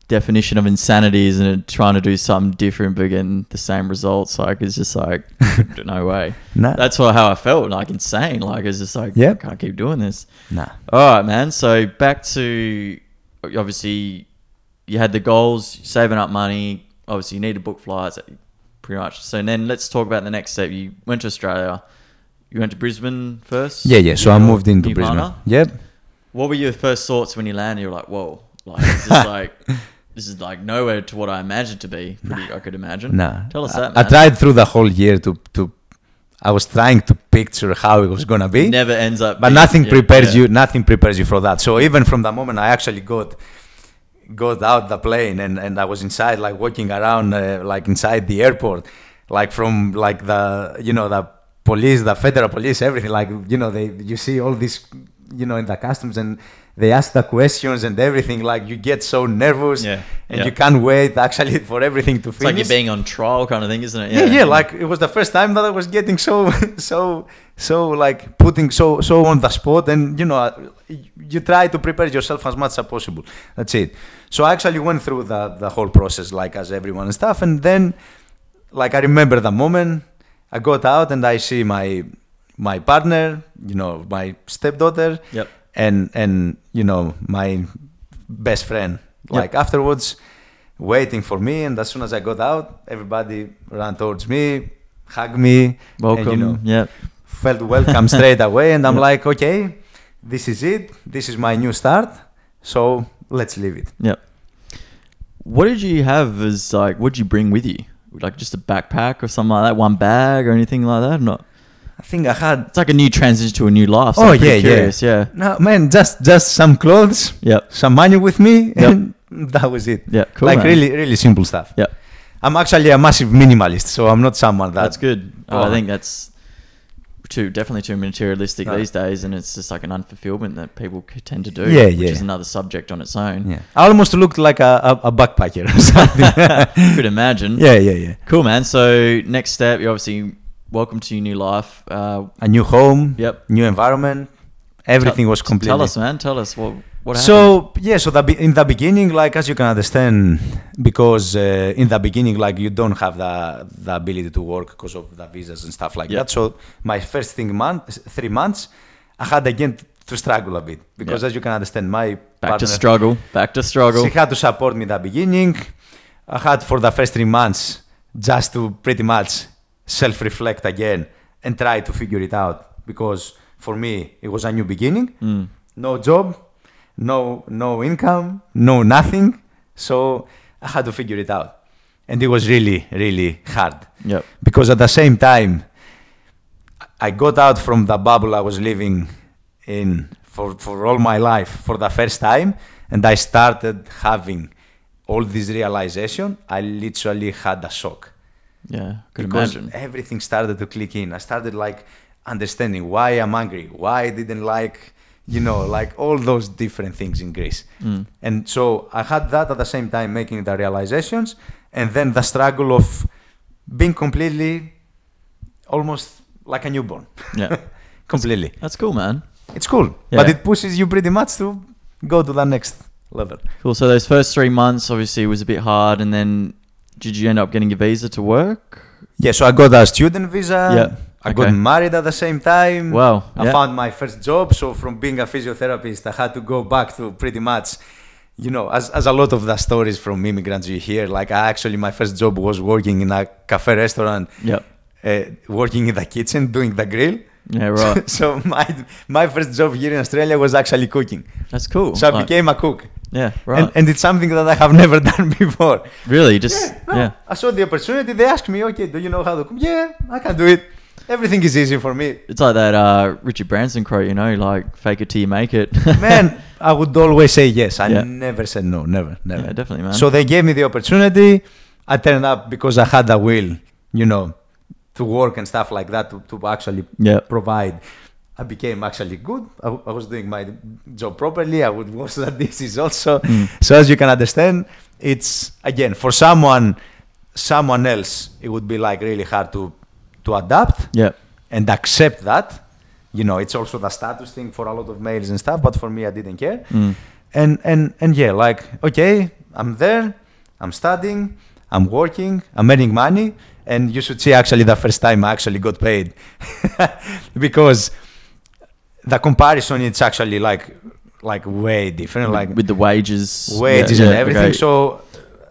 definition of insanity, isn't it? Trying to do something different but getting the same results. Like it's just like no way. Nah. That's what how I felt. Like insane. Like it's just like yeah I can't keep doing this. nah. All right, man. So back to obviously you had the goals, saving up money. Obviously, you need to book flights, pretty much. So then let's talk about the next step. You went to Australia. You went to Brisbane first. Yeah, yeah. So I moved into Brisbane. partner? Yep. What were your first thoughts when you landed? You were like, "Whoa!" Like this is like this is like nowhere to what I imagined to be. Pretty, I could imagine. Nah. Tell us I, that. I tried through the whole year to to I was trying to picture how it was gonna be. Never ends up. but being- nothing yeah, prepares yeah. you nothing prepares you for that so even from the moment i actually got got out the plane and, and i was inside like walking around uh, like inside the airport like from like the you know the police the federal police everything like you know they you see all this you know in the customs and they ask the questions and everything like you get so nervous Yeah, and yeah. you can't wait actually for everything to It's like finish you're being on trial, kind of thing, isn't it? yeah, yeah, like it was the first time that I was getting so, so, so like putting so, so on the spot, and you know, uh, you try to prepare yourself as much as possible. That's it. So I actually went through the the whole process, like as everyone and stuff, and then, like I remember the moment I got out and I see my my partner, you know, my stepdaughter, Yep. and and you know my best friend. Yep. Like afterwards, waiting for me, and as soon as I got out, everybody ran towards me, hugged me, Welcome. and you know yeah. felt welcome straight away. And I'm Yep. like, okay, this is it. This is my new start. So let's leave it. Yep. What did you have as like? What did you bring with you? Like just a backpack or something like that, one bag or anything like that? or Not. I think I had. It's like a new transition to a new life. So Oh I'm yeah, curious. yeah, yeah. No man, just just some clothes, Yep. some money with me, Yep. and that was it. Yeah. Cool. like man. really, really simple stuff. Yeah. I'm actually a massive minimalist, so I'm not someone that. That's good. Oh, I think that's too definitely too materialistic No. these days, and it's just like an unfulfillment that people tend to do. Yeah, which yeah. is another subject on its own. Yeah. I almost looked like a, a, a backpacker or something. Could imagine. yeah, yeah, yeah. Cool, man. So next step, you're obviously welcome to your new life. Uh, A new home, Yep. new environment. Everything tell- was completely. Tell us, man. Tell us what What happened? So yeah, so the, be- in the beginning, like as you can understand, because uh, in the beginning, like you don't have the the ability to work because of the visas and stuff like Yeah. that. So my first thing month, three months, I had again to struggle a bit because Yeah. as you can understand, my back partner, to struggle. Back to struggle. She had to support me in the beginning. I had for the first three months just to pretty much self-reflect again and try to figure it out. Because for me it was a new beginning, Mm. no job, no no income, no nothing. So I had to figure it out, and it was really really hard. Yep. because at the same time I got out from the bubble I was living in for, for all my life for the first time. And I started having all this realization. I literally had a shock Yeah. Could because imagine. everything started to click in I started like understanding why I'm angry why I didn't like you know like all those different things in Greece Mm. and so I had that at the same time making the realizations and then the struggle of being completely almost like a newborn. Yeah. completely. That's cool, man. It's cool. Yeah. But it pushes you pretty much to go to the next level. Cool. So those first three months obviously was a bit hard, and then did you end up getting a visa to work? Yeah, so I got a student visa. Yeah, I okay. got married at the same time. Wow, I yeah. found my first job. So from being a physiotherapist, I had to go back to pretty much, you know, as, as a lot of the stories from immigrants you hear. Like I actually, my first job was working in a cafe restaurant, Yep. uh, working in the kitchen, doing the grill. Yeah. Right. so my my first job here in Australia was actually cooking. That's cool. So I Like, became a cook. Yeah. Right. And, and it's something that I have never done before. really, just no, yeah. I saw the opportunity. They asked me, okay, do you know how to cook? Yeah, I can do it. Everything is easy for me. It's like that uh, Richard Branson quote, you know, like "fake it till you make it." Man, I would always say yes. I Yeah. never said no. Never, never. yeah, definitely, man. So they gave me the opportunity. I turned up because I had the will, you know, to work and stuff like that to, to actually yeah. provide. I became actually good. I, I was doing my job properly. I would wash the dishes also. Mm. So as you can understand, it's again for someone, someone else, it would be like really hard to to adapt Yeah. and accept that. You know, it's also the status thing for a lot of males and stuff. But for me, I didn't care. Mm. And and and yeah, like okay, I'm there. I'm studying. I'm working. I'm earning money. And you should see actually the first time I actually got paid because the comparison it's actually like like way different. Like with the wages, wages yeah, and yeah, everything. okay. So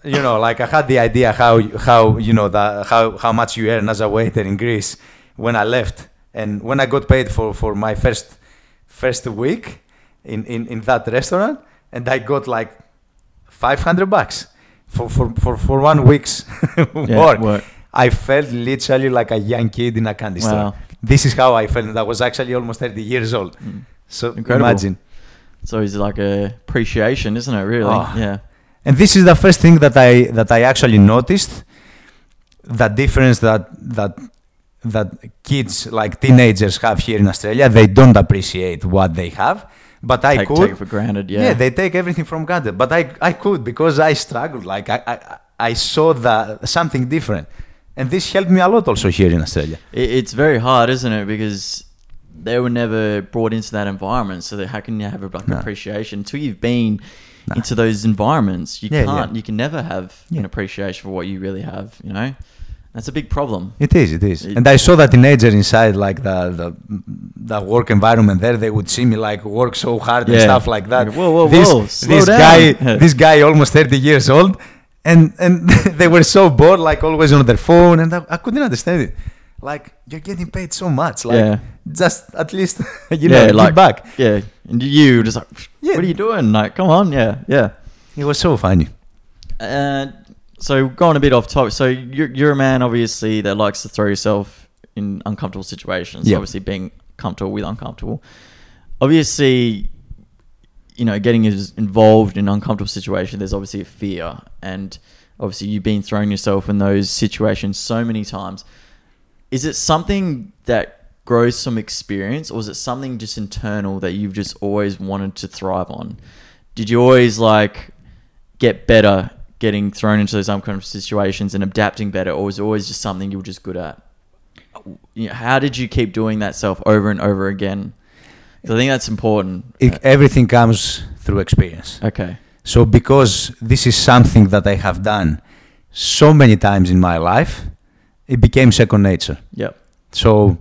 you know, like I had the idea how how you know the how how much you earn as a waiter in Greece when I left, and when I got paid for for my first first week in in in that restaurant, and I got like five hundred bucks for for for for one week's work. work. I felt literally like a young kid in a candy store. This is how I felt. I was actually almost 30 years old. Mm. So Incredible. imagine. It's like a appreciation, isn't it? Really? Oh. Yeah. And this is the first thing that I that I actually noticed the difference that that that kids like teenagers have here in Australia. They don't appreciate what they have, but I take, could. take it for granted. Yeah. yeah, they take everything from granted. But I I could because I struggled. Like I I, I saw the something different, and this helped me a lot also here in Australia. It, it's very hard, isn't it? Because they were never brought into that environment. So that how can you have a like No. appreciation until you've been No. into those environments? You Yeah, yeah. can't. You can never have Yeah. an appreciation for what you really have. You know, that's a big problem. It is, it is. It- and I saw the teenagers inside, like the, the the work environment there. They would see me like work so hard and stuff like that. Whoa, whoa, this, whoa, slow this down. guy, this guy, almost thirty years old, and and they were so bored, like always on their phone, and I, I couldn't understand it. Like you're getting paid so much, like Yeah. just at least you yeah, know like give back. Yeah, and you just like, Yeah. what are you doing? Like, come on, yeah, yeah. It was so funny. Uh, so going a bit off topic. So you're you're a man, obviously, that likes to throw yourself in uncomfortable situations. Yeah. Obviously, being comfortable with uncomfortable. Obviously, you know, getting involved in uncomfortable situation. There's obviously a fear, and obviously, you've been throwing yourself in those situations so many times. Is it something that grows some experience, or is it something just internal that you've just always wanted to thrive on? Did you always like get better getting thrown into those uncomfortable situations and adapting better, or was always just something you were just good at? You know, how did you keep doing that self over and over again? I think that's important. It, uh, everything comes through experience. Okay. So because this is something that I have done so many times in my life, it became second nature. Yep. So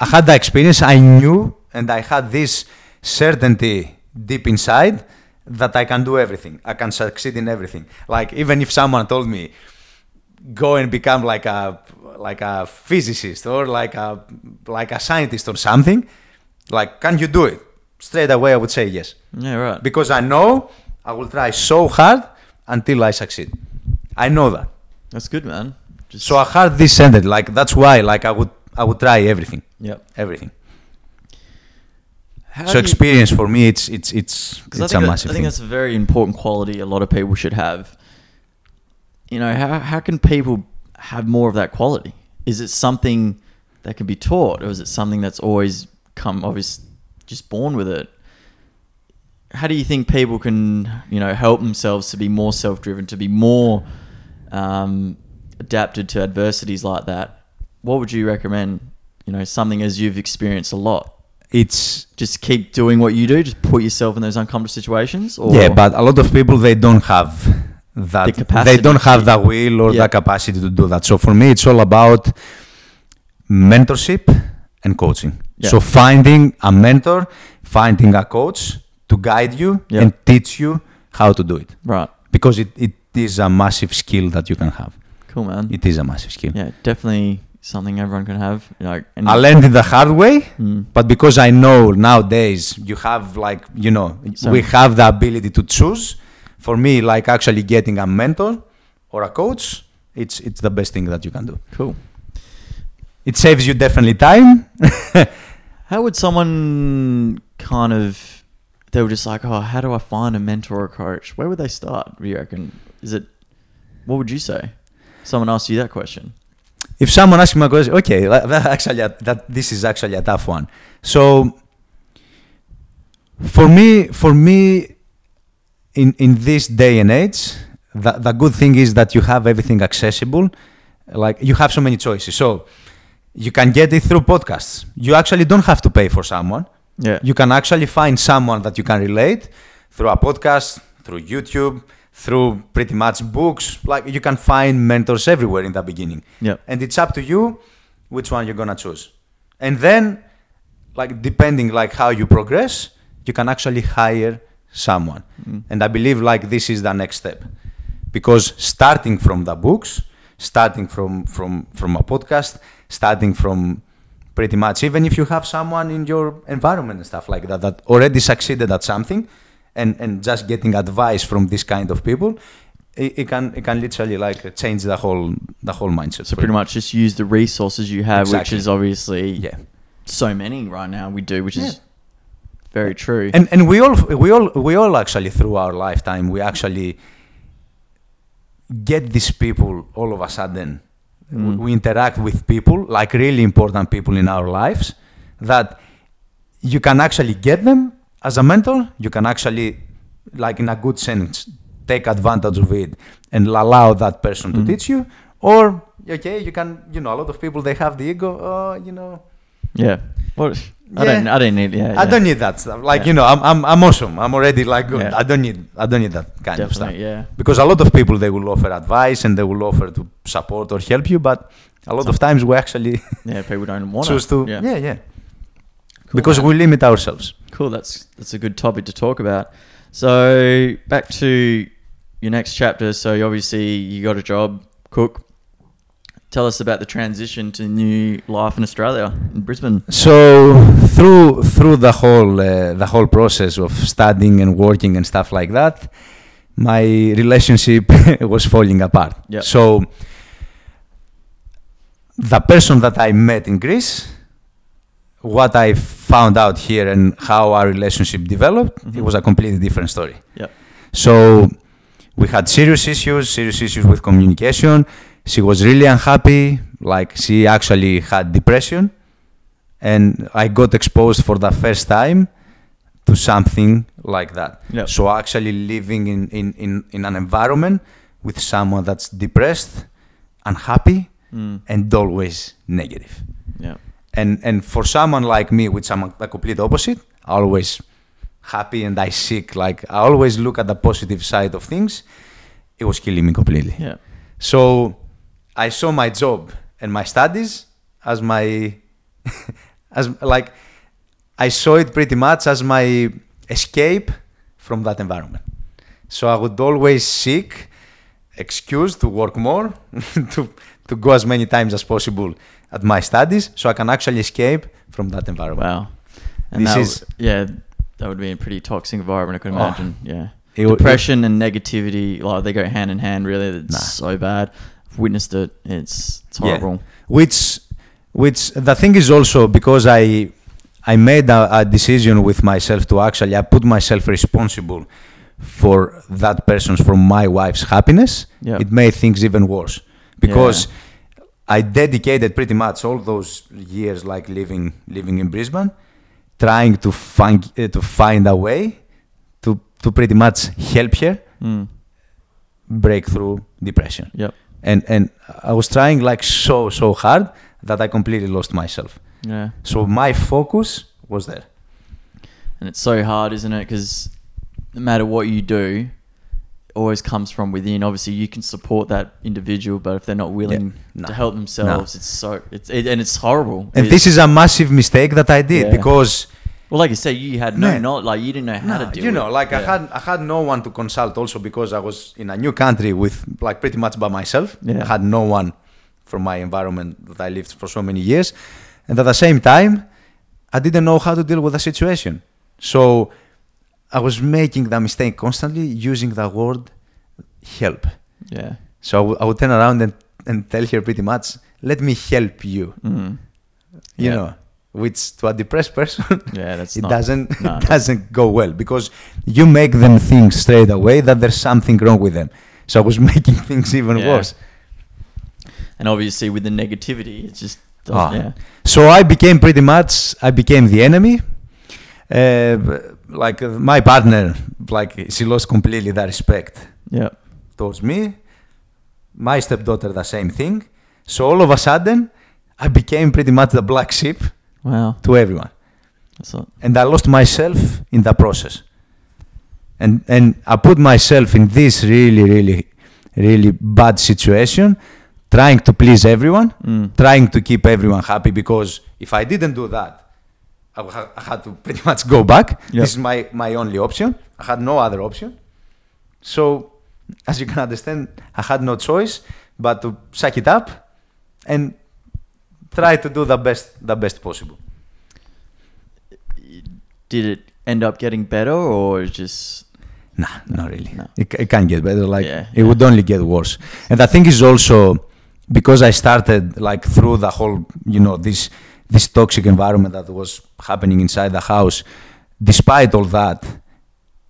I had the experience, I knew, and I had this certainty deep inside that I can do everything. I can succeed in everything. Like even if someone told me, go and become like a like a physicist or like a like a scientist or something, like can you do it? Straight away I would say yes. Yeah. Right. Because I know I will try so hard until I succeed. I know that. That's good, man. Just So I had this centered. Like that's why like I would I would try everything. Yeah. Everything. How so do you- experience for me it's it's it's Because I it's think, a that- massive I think thing. that's a very important quality a lot of people should have. You know, how, how can people have more of that quality? Is it something that can be taught, or is it something that's always come, obvious, just born with it? How do you think people can, you know, help themselves to be more self-driven, to be more um, adapted to adversities like that? What would you recommend? You know, something as you've experienced a lot. It's Just keep doing what you do. Just put yourself in those uncomfortable situations. Or yeah, but a lot of people they don't have that. The capacity they don't have that will or Yeah. the capacity to do that. So for me, it's all about mentorship and coaching. Yeah. So finding a mentor, finding a coach to guide you Yeah. and teach you how to do it, right. because it, it is a massive skill that you can have. Cool, man. It is a massive skill. yeah, definitely something everyone can have. And I learned it the hard way, Mm. but because I know nowadays you have like you know So- we have the ability to choose. For me, like actually getting a mentor or a coach, it's it's the best thing that you can do. Cool. It saves you definitely time. How would someone kind of? They were just like, oh, how do I find a mentor or coach? Where would they start? Do you reckon? Is it? What would you say? Someone asked you that question. If someone asks me a question, okay, that, actually that this is actually a tough one. So for me, for me, in in this day and age, the the good thing is that you have everything accessible. Like you have so many choices. So you can get it through podcasts. You actually don't have to pay for someone. Yeah. You can actually find someone that you can relate through a podcast, through YouTube, through pretty much books. Like you can find mentors everywhere in the beginning. Yeah. And it's up to you which one you're gonna choose. And then, like depending like how you progress, you can actually hire someone. Mm. And I believe like this is the next step. Because starting from the books, starting from from from a podcast, starting from pretty much even if you have someone in your environment and stuff like that that already succeeded at something and and just getting advice from this kind of people it, it can it can literally like change the whole the whole mindset So pretty much just use the resources you have, which is obviously yeah so many right now. We do, which Yeah. is very true. and and we all we all we all actually through our lifetime we actually get these people all of a sudden Mm. we interact with people like really important people in our lives that you can actually get them as a mentor you can actually like in a good sense take advantage of it and allow that person to Mm. teach you or okay you can you know a lot of people they have the ego oh you know yeah. What? I Yeah. don't. I don't need. Yeah. I yeah. don't need that stuff. Like Yeah. you know, I'm I'm I'm awesome. I'm already like good. I don't need I don't need that kind of stuff. Yeah. Because a lot of people they will offer advice and they will offer to support or help you, but a lot of times we actually Yeah. People don't want choose to Yeah. yeah yeah, Cool, because man. we limit ourselves. Cool. That's that's a good topic to talk about. So back to your next chapter. So you obviously you got a job, cook. Tell us about the transition to new life in Australia in Brisbane. So through through the whole uh, the whole process of studying and working and stuff like that, my relationship was falling apart. Yep. So the person that I met in Greece, what I found out here and how our relationship developed, it Mhm. was a completely different story. Yep. So we had serious issues, serious issues with communication. She was really unhappy, like she actually had depression. And I got exposed for the first time to something like that. Yep. So actually living in, in, in, in an environment with someone that's depressed, unhappy, Mm. and always negative. Yeah. And and for someone like me, which I'm the complete opposite, I always happy and I seek like I always look at the positive side of things. It was killing me completely. Yeah. So I saw my job and my studies as my as like I saw it pretty much as my escape from that environment. So I would always seek excuse to work more, to to go as many times as possible at my studies, so I can actually escape from that environment. Wow. And This that is- w- yeah, that would be a pretty toxic environment. I could Oh. imagine. yeah. It Depression and negativity, like they go hand in hand. Really, it's Nah. so bad. I've witnessed it. It's it's Yeah. horrible. which which the thing is also because i i made a, a decision with myself to actually i put myself responsible for that person's for my wife's happiness Yeah. it made things even worse because i dedicated pretty much all those years like living living in brisbane trying to find uh, to find a way to to pretty much help her Mm. break through depression Yep. and and I was trying like so so hard that I completely lost myself. Yeah. So my focus was there. And it's so hard, isn't it? Because no matter what you do, always comes from within. Obviously, you can support that individual, but if they're not willing no, to help themselves, it's so it's it, and it's horrible. And It- this is a massive mistake that I did Yeah. because well, like you say, you had no knowledge, like you didn't know how no, to do you know, like I had I had no one to consult also because I was in a new country with like pretty much by myself. Yeah. I had no one from my environment that I lived for so many years. And at the same time, I didn't know how to deal with the situation. So I was making the mistake constantly using the word help. Yeah. So I would- turn around and, and tell her pretty much, let me help you. Mm. You Yeah. know, which to a depressed person, Yeah, that's it not- doesn't it doesn't go well because you make them think straight away that there's something wrong with them. So I was making things even Yeah. worse. And obviously, with the negativity, it just Ah. yeah. So I became pretty much I became the enemy. Uh, like uh, my partner, like she lost completely that respect Yeah. towards me. My stepdaughter, the same thing. So all of a sudden, I became pretty much the black sheep Wow. to everyone, That's not, and I lost myself in the process. And and I put myself in this really, really, really bad situation, trying to please everyone, mm. trying to keep everyone happy. Because if I didn't do that, I would ha- I had to pretty much go back. Yep. This is my my only option. I had no other option. So, as you can understand, I had no choice but to suck it up and try to do the best the best possible. Did it end up getting better, or just Nah, not really. No. It, it can't get better. Like Yeah, it yeah. would only get worse. And I think is also because I started like through the whole, you know, this this toxic environment that was happening inside the house. Despite all that,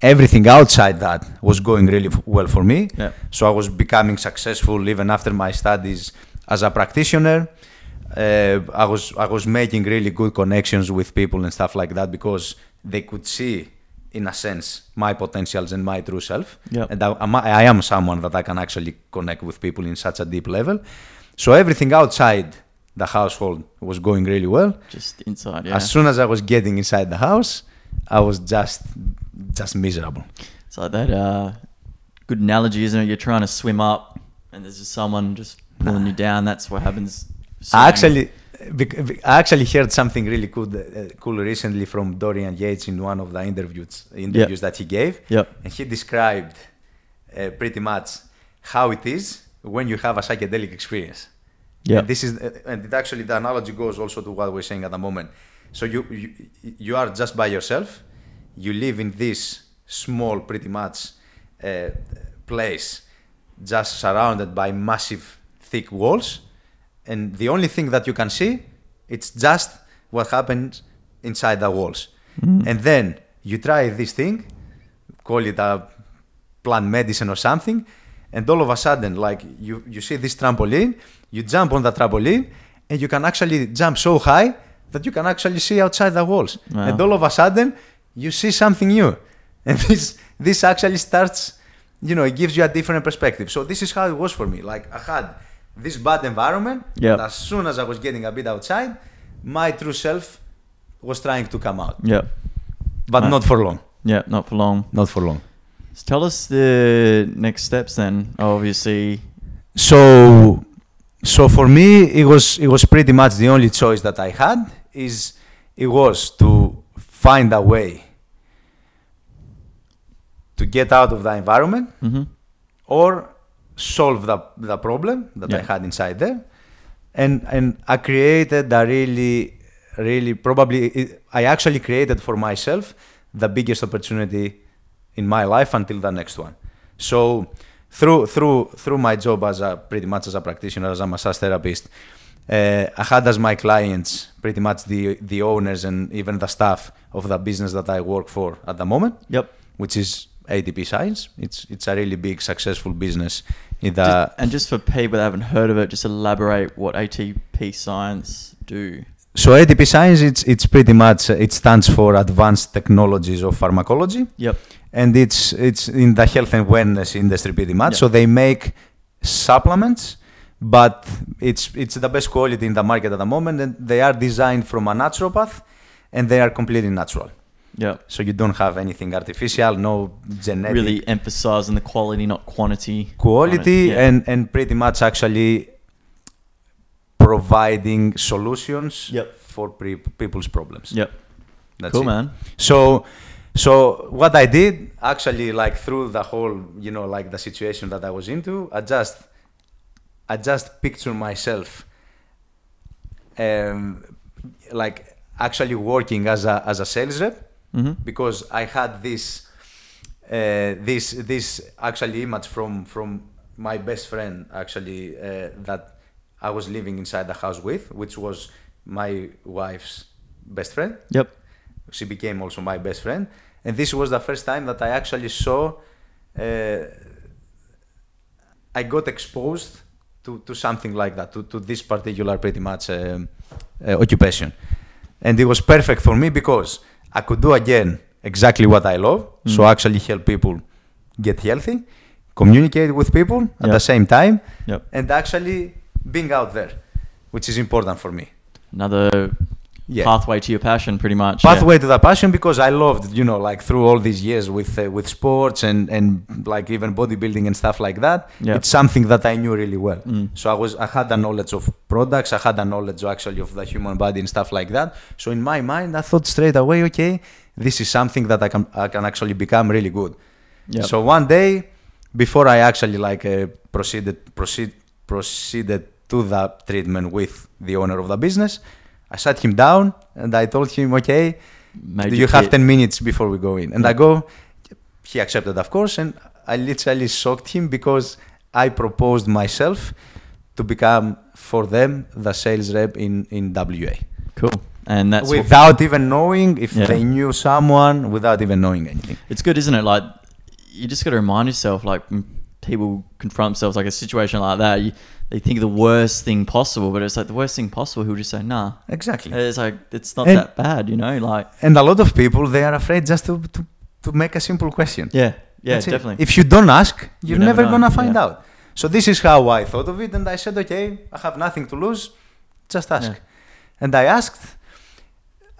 everything outside that was going really well for me. Yeah. So I was becoming successful even after my studies as a practitioner. Uh, I was I was making really good connections with people and stuff like that because they could see, in a sense, my potentials and my true self. Yep. And I, I am someone that I can actually connect with people in such a deep level. So everything outside the household was going really well. just inside? Yeah. As soon as I was getting inside the house, I was just just miserable. It's like that uh, good analogy, isn't it? You're trying to swim up, and there's just someone just pulling you down. That's what happens. I swimming. actually, bec- bec- I actually heard something really cool, uh, cool recently from Dorian Yates in one of the interviews interviews that he gave, Yep. and he described uh, pretty much how it is when you have a psychedelic experience. Yep. And this is, and it actually the analogy goes also to what we're saying at the moment. So you you, you are just by yourself. You live in this small, pretty much uh, place, just surrounded by massive, thick walls, and the only thing that you can see, it's just what happens inside the walls. And then you try this thing, call it a plant medicine or something, and all of a sudden, like you, you see this trampoline, you jump on the trampoline, and you can actually jump so high that you can actually see outside the walls. Wow. And all of a sudden, you see something new. And this this actually starts, you know, it gives you a different perspective. So this is how it was for me. Like I had this bad environment, Yep. and as soon as I was getting a bit outside, my true self was trying to come out, Yeah. but not for long. Yeah, not for long. Not for long. So tell us the next steps then. Obviously, So, so for me, it was it was pretty much the only choice that I had. Is it was to find a way to get out of the environment hmm or solve the, the problem that I had inside there. And and I created a really, really probably it, I actually created for myself the biggest opportunity in my life until the next one. So through through through my job as a pretty much as a practitioner, as a massage therapist, uh, I had as my clients pretty much the the owners and even the staff of the business that I work for at the moment Yep. which is ATP Science. It's it's a really big successful business in the Just- and just for people that haven't heard of it, just elaborate what ATP Science do. so ATP Science it's it's pretty much it stands for Advanced Technologies of Pharmacology Yep. And it's it's in the health and wellness industry pretty much. Yeah. So they make supplements but it's it's the best quality in the market at the moment and they are designed from a naturopath and they are completely natural. Yep. So you don't have anything artificial, no genetic Really emphasizing the quality, not quantity. quality. Yeah. and and pretty much actually providing solutions Yep. for pre- people's problems. Yep. That's cool, it. man. So so what I did actually like through the whole you know like the situation that I was into, I just I just picture myself um, like actually working as a as a sales rep hmm because I had this uh, this this actually image from from my best friend actually uh, that I was living inside the house with, which was my wife's best friend. Yep. She became also my best friend, and this was the first time that I actually saw. Uh, I got exposed to, to something like that, to, to this particular pretty much um, uh, occupation. And it was perfect for me because I could do again exactly what I love. So Mm. actually help people get healthy, communicate with people at Yeah. the same time, Yep. and actually being out there, which is important for me. Another Yeah. pathway to your passion, pretty much. yeah. Pathway to that passion because I loved, you know, like through all these years with uh, with sports and and like even bodybuilding and stuff like that. Yeah. It's something that I knew really well. Mm. So I was I had a knowledge of products, I had a knowledge actually of the human body and stuff like that. So in my mind, I thought straight away, okay, this is something that I can I can actually become really good. Yep. So one day, before I actually like uh, proceeded proceed proceeded to the treatment with the owner of the business, I sat him down and I told him, okay, Made do you have 10 minutes before we go in? And I go, he accepted, of course, and I literally shocked him because I proposed myself to become for them the sales rep in, in WA. Cool. And that's without even knowing if Yeah. they knew someone, without even knowing anything. it's good, isn't it? Like you just got to remind yourself, like people confront themselves like a situation like that, you, they think the worst thing possible, but it's like the worst thing possible. Who'll just say, "Nah." Exactly. It's like it's not And- that bad, you know. Like and a lot of people, they are afraid just to, to, to make a simple question. yeah, yeah, That's it. definitely. If you don't ask, you're never never, gonna find yeah. out. So this is how I thought of it, and I said, okay, I have nothing to lose, just ask. Yeah. And I asked.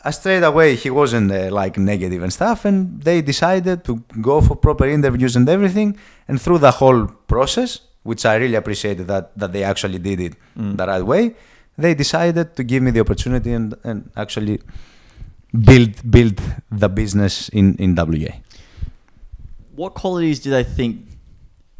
Uh, straight away, he wasn't uh, like negative and stuff, and they decided to go for proper interviews and everything. And through the whole process, which I really appreciated that that they actually did it Mm. the right way, they decided to give me the opportunity and, and actually build build the business in in WA. What qualities do they think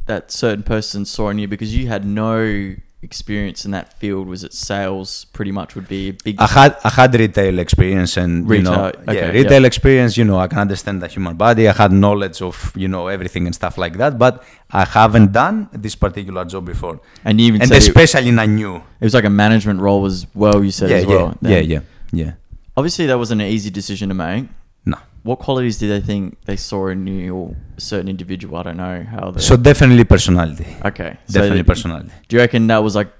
that certain person saw in you? Because you had no experience in that field. Was it sales? Pretty much would be a big. I had I had retail experience and you know Retail, yeah retail yeah. experience. You know I can understand the human body. I had knowledge of you know everything and stuff like that. But I haven't done this particular job before, and even and especially in a new. it was like a management role as well. You said Yeah, as well. yeah, yeah, yeah, yeah. Obviously, that wasn't an easy decision to make. What qualities did they think they saw in you or a certain individual? I don't know how. They, So definitely personality. okay, Definitely th- personality. Do you reckon that was like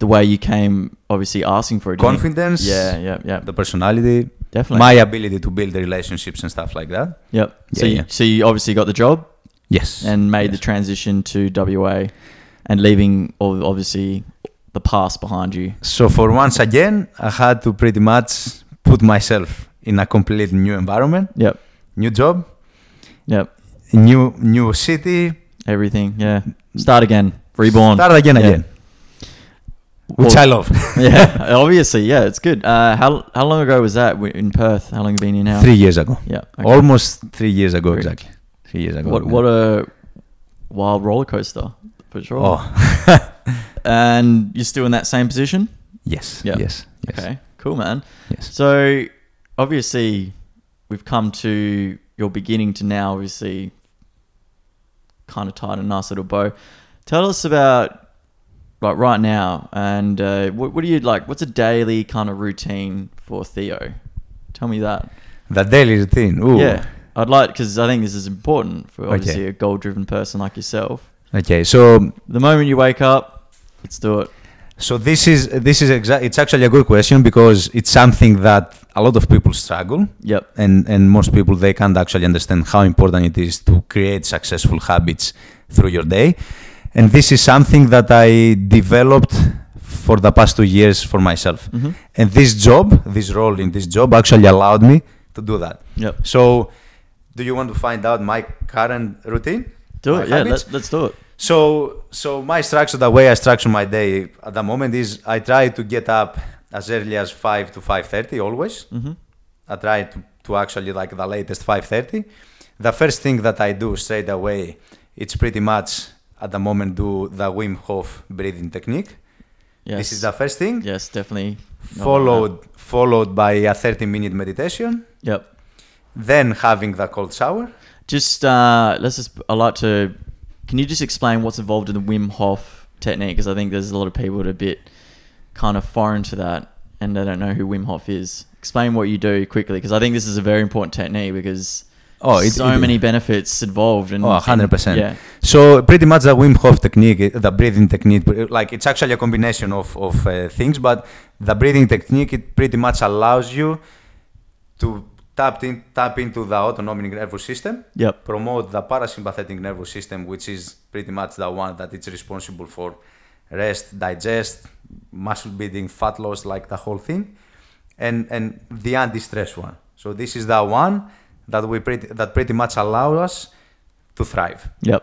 the way you came? Obviously, asking for it. you? Confidence. Yeah, yeah, yeah. The personality. Definitely. My ability to build relationships and stuff like that. Yep. So, Yeah, you, yeah. so you obviously got the job Yes. and made the transition to WA, and leaving obviously the past behind you. So for once again, I had to pretty much put myself in a completely new environment. Yep. new job, Yep. new new city, Everything. Yeah. Start again. Reborn. start again Yeah. again, which Well- I love. yeah. Obviously. Yeah. It's good. Uh, how how long ago was that in Perth? How long have you been here now? Three years ago, Yeah. okay. almost three years ago exactly. Three years ago. What what a wild roller coaster for sure. Oh, And you're still in that same position? yes, Yeah. yes, yes, Okay. Cool, man. yes. So obviously we've come to your beginning to now obviously kind of tied a nice little bow. Tell us about like right now and uh, what, what do you like what's a daily kind of routine for Theo? Tell me that. The daily routine. Ooh. Yeah. I'd like because I think this is important for Okay. obviously a goal driven person like yourself. Okay, so The moment you wake up, let's do it. So this is this is exact. It's actually a good question because it's something that a lot of people struggle, Yep. and and most people they can't actually understand how important it is to create successful habits through your day, and this is something that I developed for the past two years for myself, Mhm. and this job, this role in this job, actually allowed me to do that. Yep. So, do you want to find out my current routine? Do it. Yeah, let, let's do it. So, so my structure, the way I structure my day at the moment is I try to get up as early as five to five thirty always. Mhm. I try to, to actually like the latest five thirty. The first thing that I do straight away, it's pretty much at the moment do the Wim Hof breathing technique. Yes. This is the first thing. Yes, definitely. Followed followed by a thirty minute meditation. Yep. Then having the cold shower. Just uh, let's just. I like to. Can you just explain what's involved in the Wim Hof technique? Because I think there's a lot of people that are a bit kind of foreign to that, and they don't know who Wim Hof is. Explain what you do quickly, because I think this is a very important technique because Oh, it- so it- many benefits involved. And Oh, 100%. Yeah. So pretty much the Wim Hof technique, the breathing technique, like it's actually a combination of, of uh, things, but the breathing technique, it pretty much allows you to tap, in, tap into the autonomic nervous system, Yep. promote the parasympathetic nervous system, which is pretty much the one that is responsible for rest, digest, muscle building, fat loss, like the whole thing, and and the anti-stress one. So this is the one that we pretty, that pretty much allow us to thrive Yep.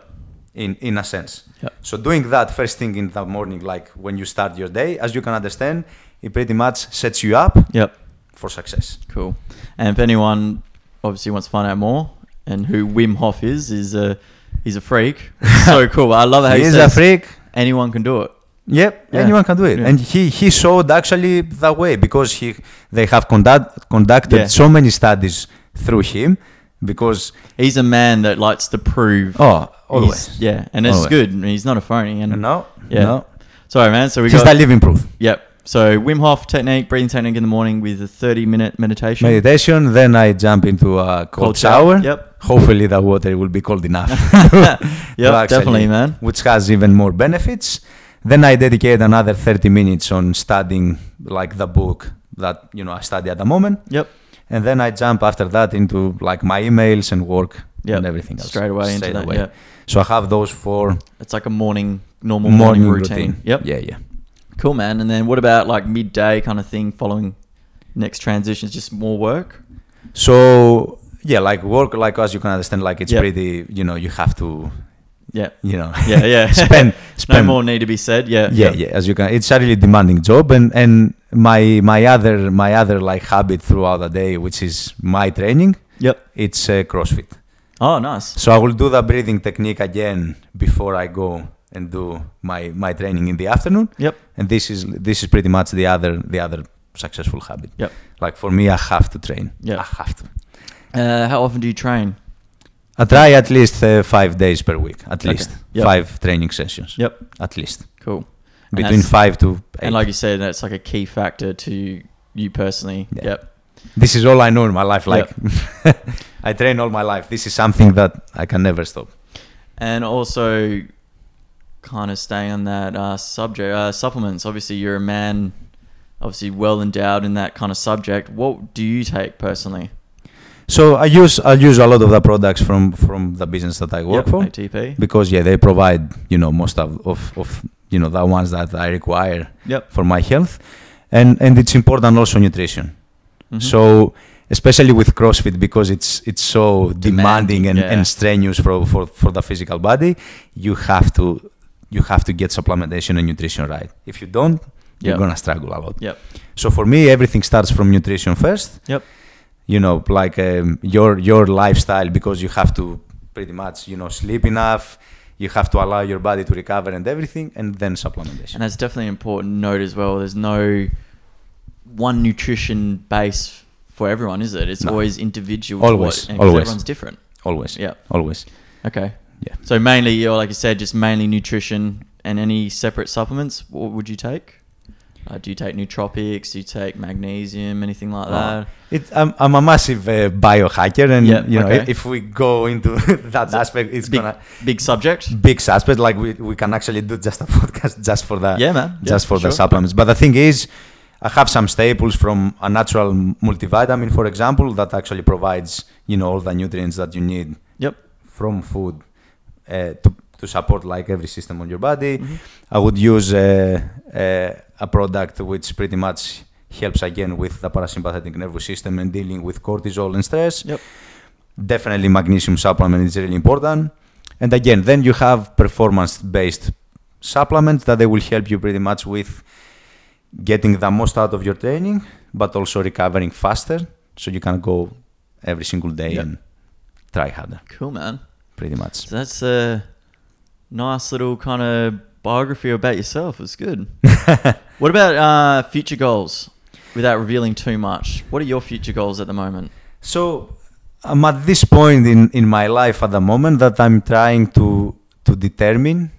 in in a sense. Yep. So doing that first thing in the morning, like when you start your day, as you can understand, it pretty much sets you up Yep. for success. Cool. And if anyone obviously wants to find out more and who Wim Hof is, is a he's a freak. so cool. I love how he he a freak. anyone can do it. Yep, Yeah. anyone can do it, Yeah. and he he showed actually the way because he they have conduct, conducted Yeah. so many studies through him because He's a man that likes to prove. oh always Yeah, and it's Always. good. I mean, he's not a phony. And no Yeah. no sorry, man. So we he's got the living proof. yep. So Wim Hof technique, breathing technique in the morning with a thirty-minute meditation. Meditation, then I jump into a cold, Cold shower, yep. Hopefully the water will be cold enough. yep, actually- definitely, man. which has even more benefits. Then I dedicate another 30 minutes on studying like the book that you know I study at the moment, Yep. and then I jump after that into like my emails and work Yep. and everything else Straight away into that. away. So I have those for It's like a morning, normal morning, routine. Yep. Yeah, yeah. Cool, man. And then what about like midday kind of thing following next transitions? Just more work. So yeah, like work, like as you can understand, like it's Yep. pretty. You know, you have to, Yeah. you know, Yeah, yeah. spend no more need to be said. Yeah. yeah, yeah. As you can, it's a really demanding job, and and my my other my other like habit throughout the day, which is my training, Yep. it's uh, CrossFit. Oh, nice. So I will do the breathing technique again before I go and do my my training in the afternoon, Yep. and this is this is pretty much the other the other successful habit. Yep. Like for me, I have to train. Yeah. I have to. Uh, how often do you train? I try at least uh, five days per week, at Okay. least Yep. five training sessions, Yep. at least Cool. Between five to eight. And like you said, that's like a key factor to you personally. Yeah. Yep. This is all I know in my life. Like, I train all my life. This is something that I can never stop. And also, kind of staying on that uh, subject, uh, supplements. Obviously, you're a man, obviously well endowed in that kind of subject. What do you take personally? So I use I use a lot of the products from from the business that I work Yep, for ATP. because yeah they provide you know most of, of of you know the ones that I require Yep. for my health, and and it's important also nutrition. Mhm. So especially with CrossFit because it's it's so demanding, and, yeah. and strenuous for, for for the physical body. You have to you have to get supplementation and nutrition right. If you don't, you're Yep. gonna struggle a lot. Yep. So for me, everything starts from nutrition first. Yep. You know, like um, your your lifestyle because you have to pretty much you know sleep enough. You have to allow your body to recover and everything, and then supplementation. And that's definitely an important note as well. There's no one nutrition base for everyone, is it? It's No. always individual. Always, what, always. Everyone's different. always. Yeah. Always. Okay. Yeah. So mainly, know, like you said, just mainly nutrition and any separate supplements. What would you take? Uh, do you take nootropics? Do you take magnesium? Anything like that? It, I'm, I'm a massive uh, biohacker, and Yeah, you know, okay. if we go into that aspect, it's big, gonna big subject. big aspect. Like we, we can actually do just a podcast just for that, Yeah, man. Yeah, just for the supplements. But the thing is, I have some staples from a natural multivitamin, for example, that actually provides you know all the nutrients that you need Yep. from food uh, to to support like every system on your body. Mhm. I would use a product which pretty much helps again with the parasympathetic nervous system and dealing with cortisol and stress. Yep. Definitely magnesium supplement is really important. And again, then you have performance-based supplements that they will help you pretty much with getting the most out of your training, but also recovering faster, so you can go every single day Yep. and try harder. Cool, man. Pretty much. So that's a nice little kind of biography about yourself. It's good. what about uh, future goals? Without revealing too much, what are your future goals at the moment? So I'm at this point in, in my life at the moment that I'm trying to to determine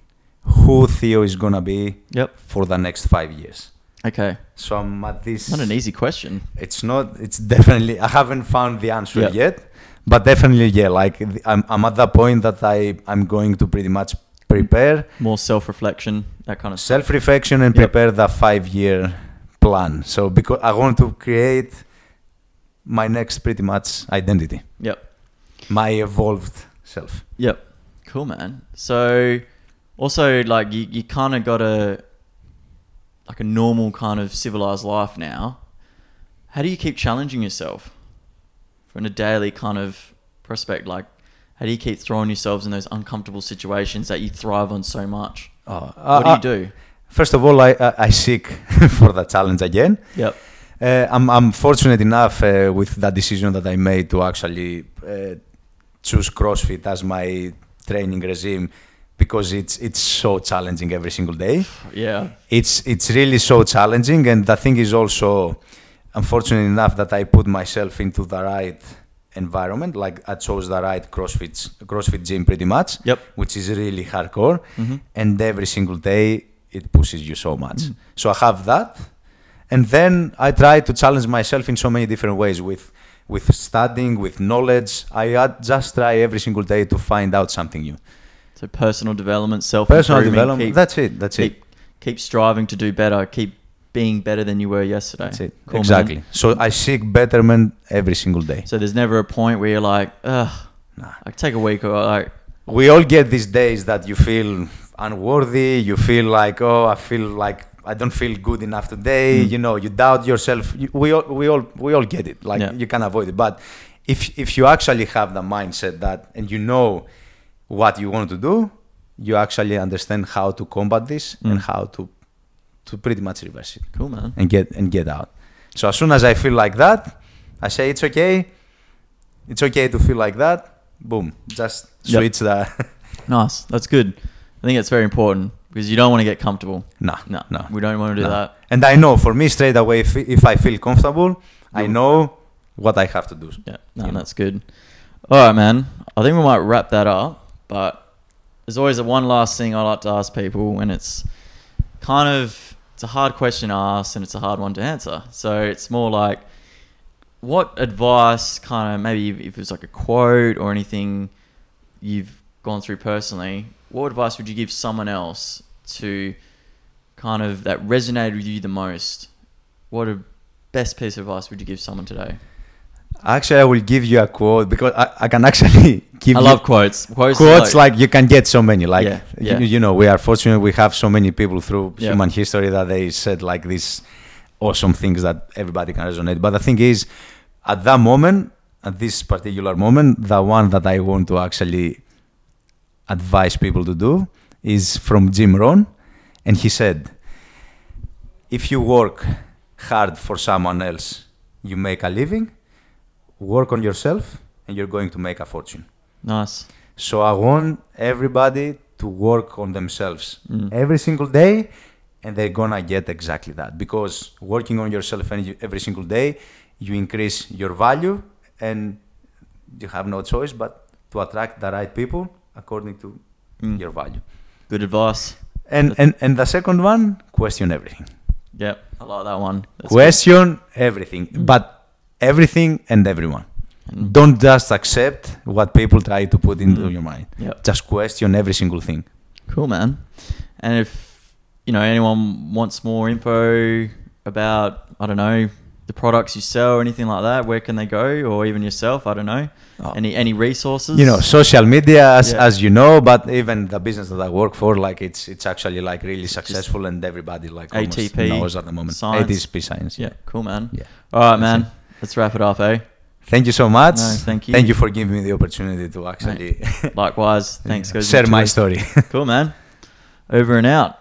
who Theo is gonna be Yep. for the next five years. Okay. So I'm at this. Not an easy question. It's not. It's definitely. I haven't found the answer Yeah. yet, but definitely, yeah. Like I'm, I'm at that point that I I'm going to pretty much prepare More self-reflection, that kind of self-reflection and Yep. prepare the five-year plan. So because I want to create my next pretty much identity, Yep. my evolved self. Yep. Cool, man. So, also, like, you, you kind of got a, like, a normal kind of civilized life now. How do you keep challenging yourself from a daily kind of prospect? Like, how do you keep throwing yourselves in those uncomfortable situations that you thrive on so much? Oh, What do you do? First of all, I, I, I seek for the challenge again. Yep. Uh, I'm, I'm fortunate enough uh, with that decision that I made to actually uh, choose CrossFit as my training regime because it's it's so challenging every single day. Yeah. It's it's really so challenging, and the thing is also, I'm enough that I put myself into the right environment. Like I chose the right CrossFit CrossFit gym pretty much, Yep. which is really hardcore, hmm and every single day it pushes you so much. So I have that, and then I try to challenge myself in so many different ways with with studying, with knowledge. I just try every single day to find out something new. So, personal development, self Personal development. Keep, that's it. That's it. keep, keep striving to do better. Keep being better than you were yesterday. That's it. Cool, man. exactly. So I seek betterment every single day. So there's never a point where you're like, ugh, Nah. I take a week or like, We all get these days that you feel unworthy. You feel like, oh, I feel like I don't feel good enough today. Mm. You know, you doubt yourself. We all, we all, we all get it. Like Yeah. you can avoid it. But if if you actually have the mindset that and you know what you want to do, you actually understand how to combat this and Mm. how to to pretty much reverse it cool, man. and get and get out. So as soon as I feel like that, I say it's okay. It's okay to feel like that. Boom, just Yep. switch the. Nice. That's good. I think it's very important because you don't want to get comfortable. no, No, no. we don't want to do No. that. And I know for me straight away, if, if I feel comfortable, I know what I have to do. Yeah, no, You know. that's good. All right, man. I think we might wrap that up. But there's always a one last thing I like to ask people, and it's kind of it's a hard question to ask, and it's a hard one to answer. So it's more like, what advice, kind of maybe if it was like a quote or anything you've gone through personally, what advice would you give someone else to kind of that resonated with you the most? What a best piece of advice would you give someone today? Actually, I will give you a quote because I, I can actually give I love quotes. Quotes, quotes is like, you can get so many. Like Yeah, yeah. You, you know, we are fortunate we have so many people through Yeah. human history that they said like these awesome things that everybody can resonate. But the thing is, at that moment, at this particular moment, the one that I want to actually advise people to do is from Jim Rohn, and he said, if you work hard for someone else, you make a living. Work on yourself, and you're going to make a fortune. Nice. So I want everybody to work on themselves Mm. every single day, and they're gonna get exactly that. Because working on yourself every single day, you increase your value, and you have no choice but to attract the right people according to Mm. your value. Good advice. And, and and the second one, question everything. Yep. I like that one. That's good. question everything, but everything and everyone. Mm. Don't just accept what people try to put into Mm. your mind. Yep. Just question every single thing. Cool, man. And if you know anyone wants more info about, I don't know, the products you sell or anything like that, where can they go? Or even yourself, I don't know. Oh. Any any resources? You know, social media, as, Yeah. as you know, but even the business that I work for, like it's it's actually like really successful, and everybody like almost ATP knows at the moment. science. ATP science. Yeah. Cool, man. Yeah. All right, That's man. Let's wrap it up, eh? Thank you so much. No, thank you. Thank you for giving me the opportunity to actually Likewise. Thanks. share my story. Cool, man. Over and out.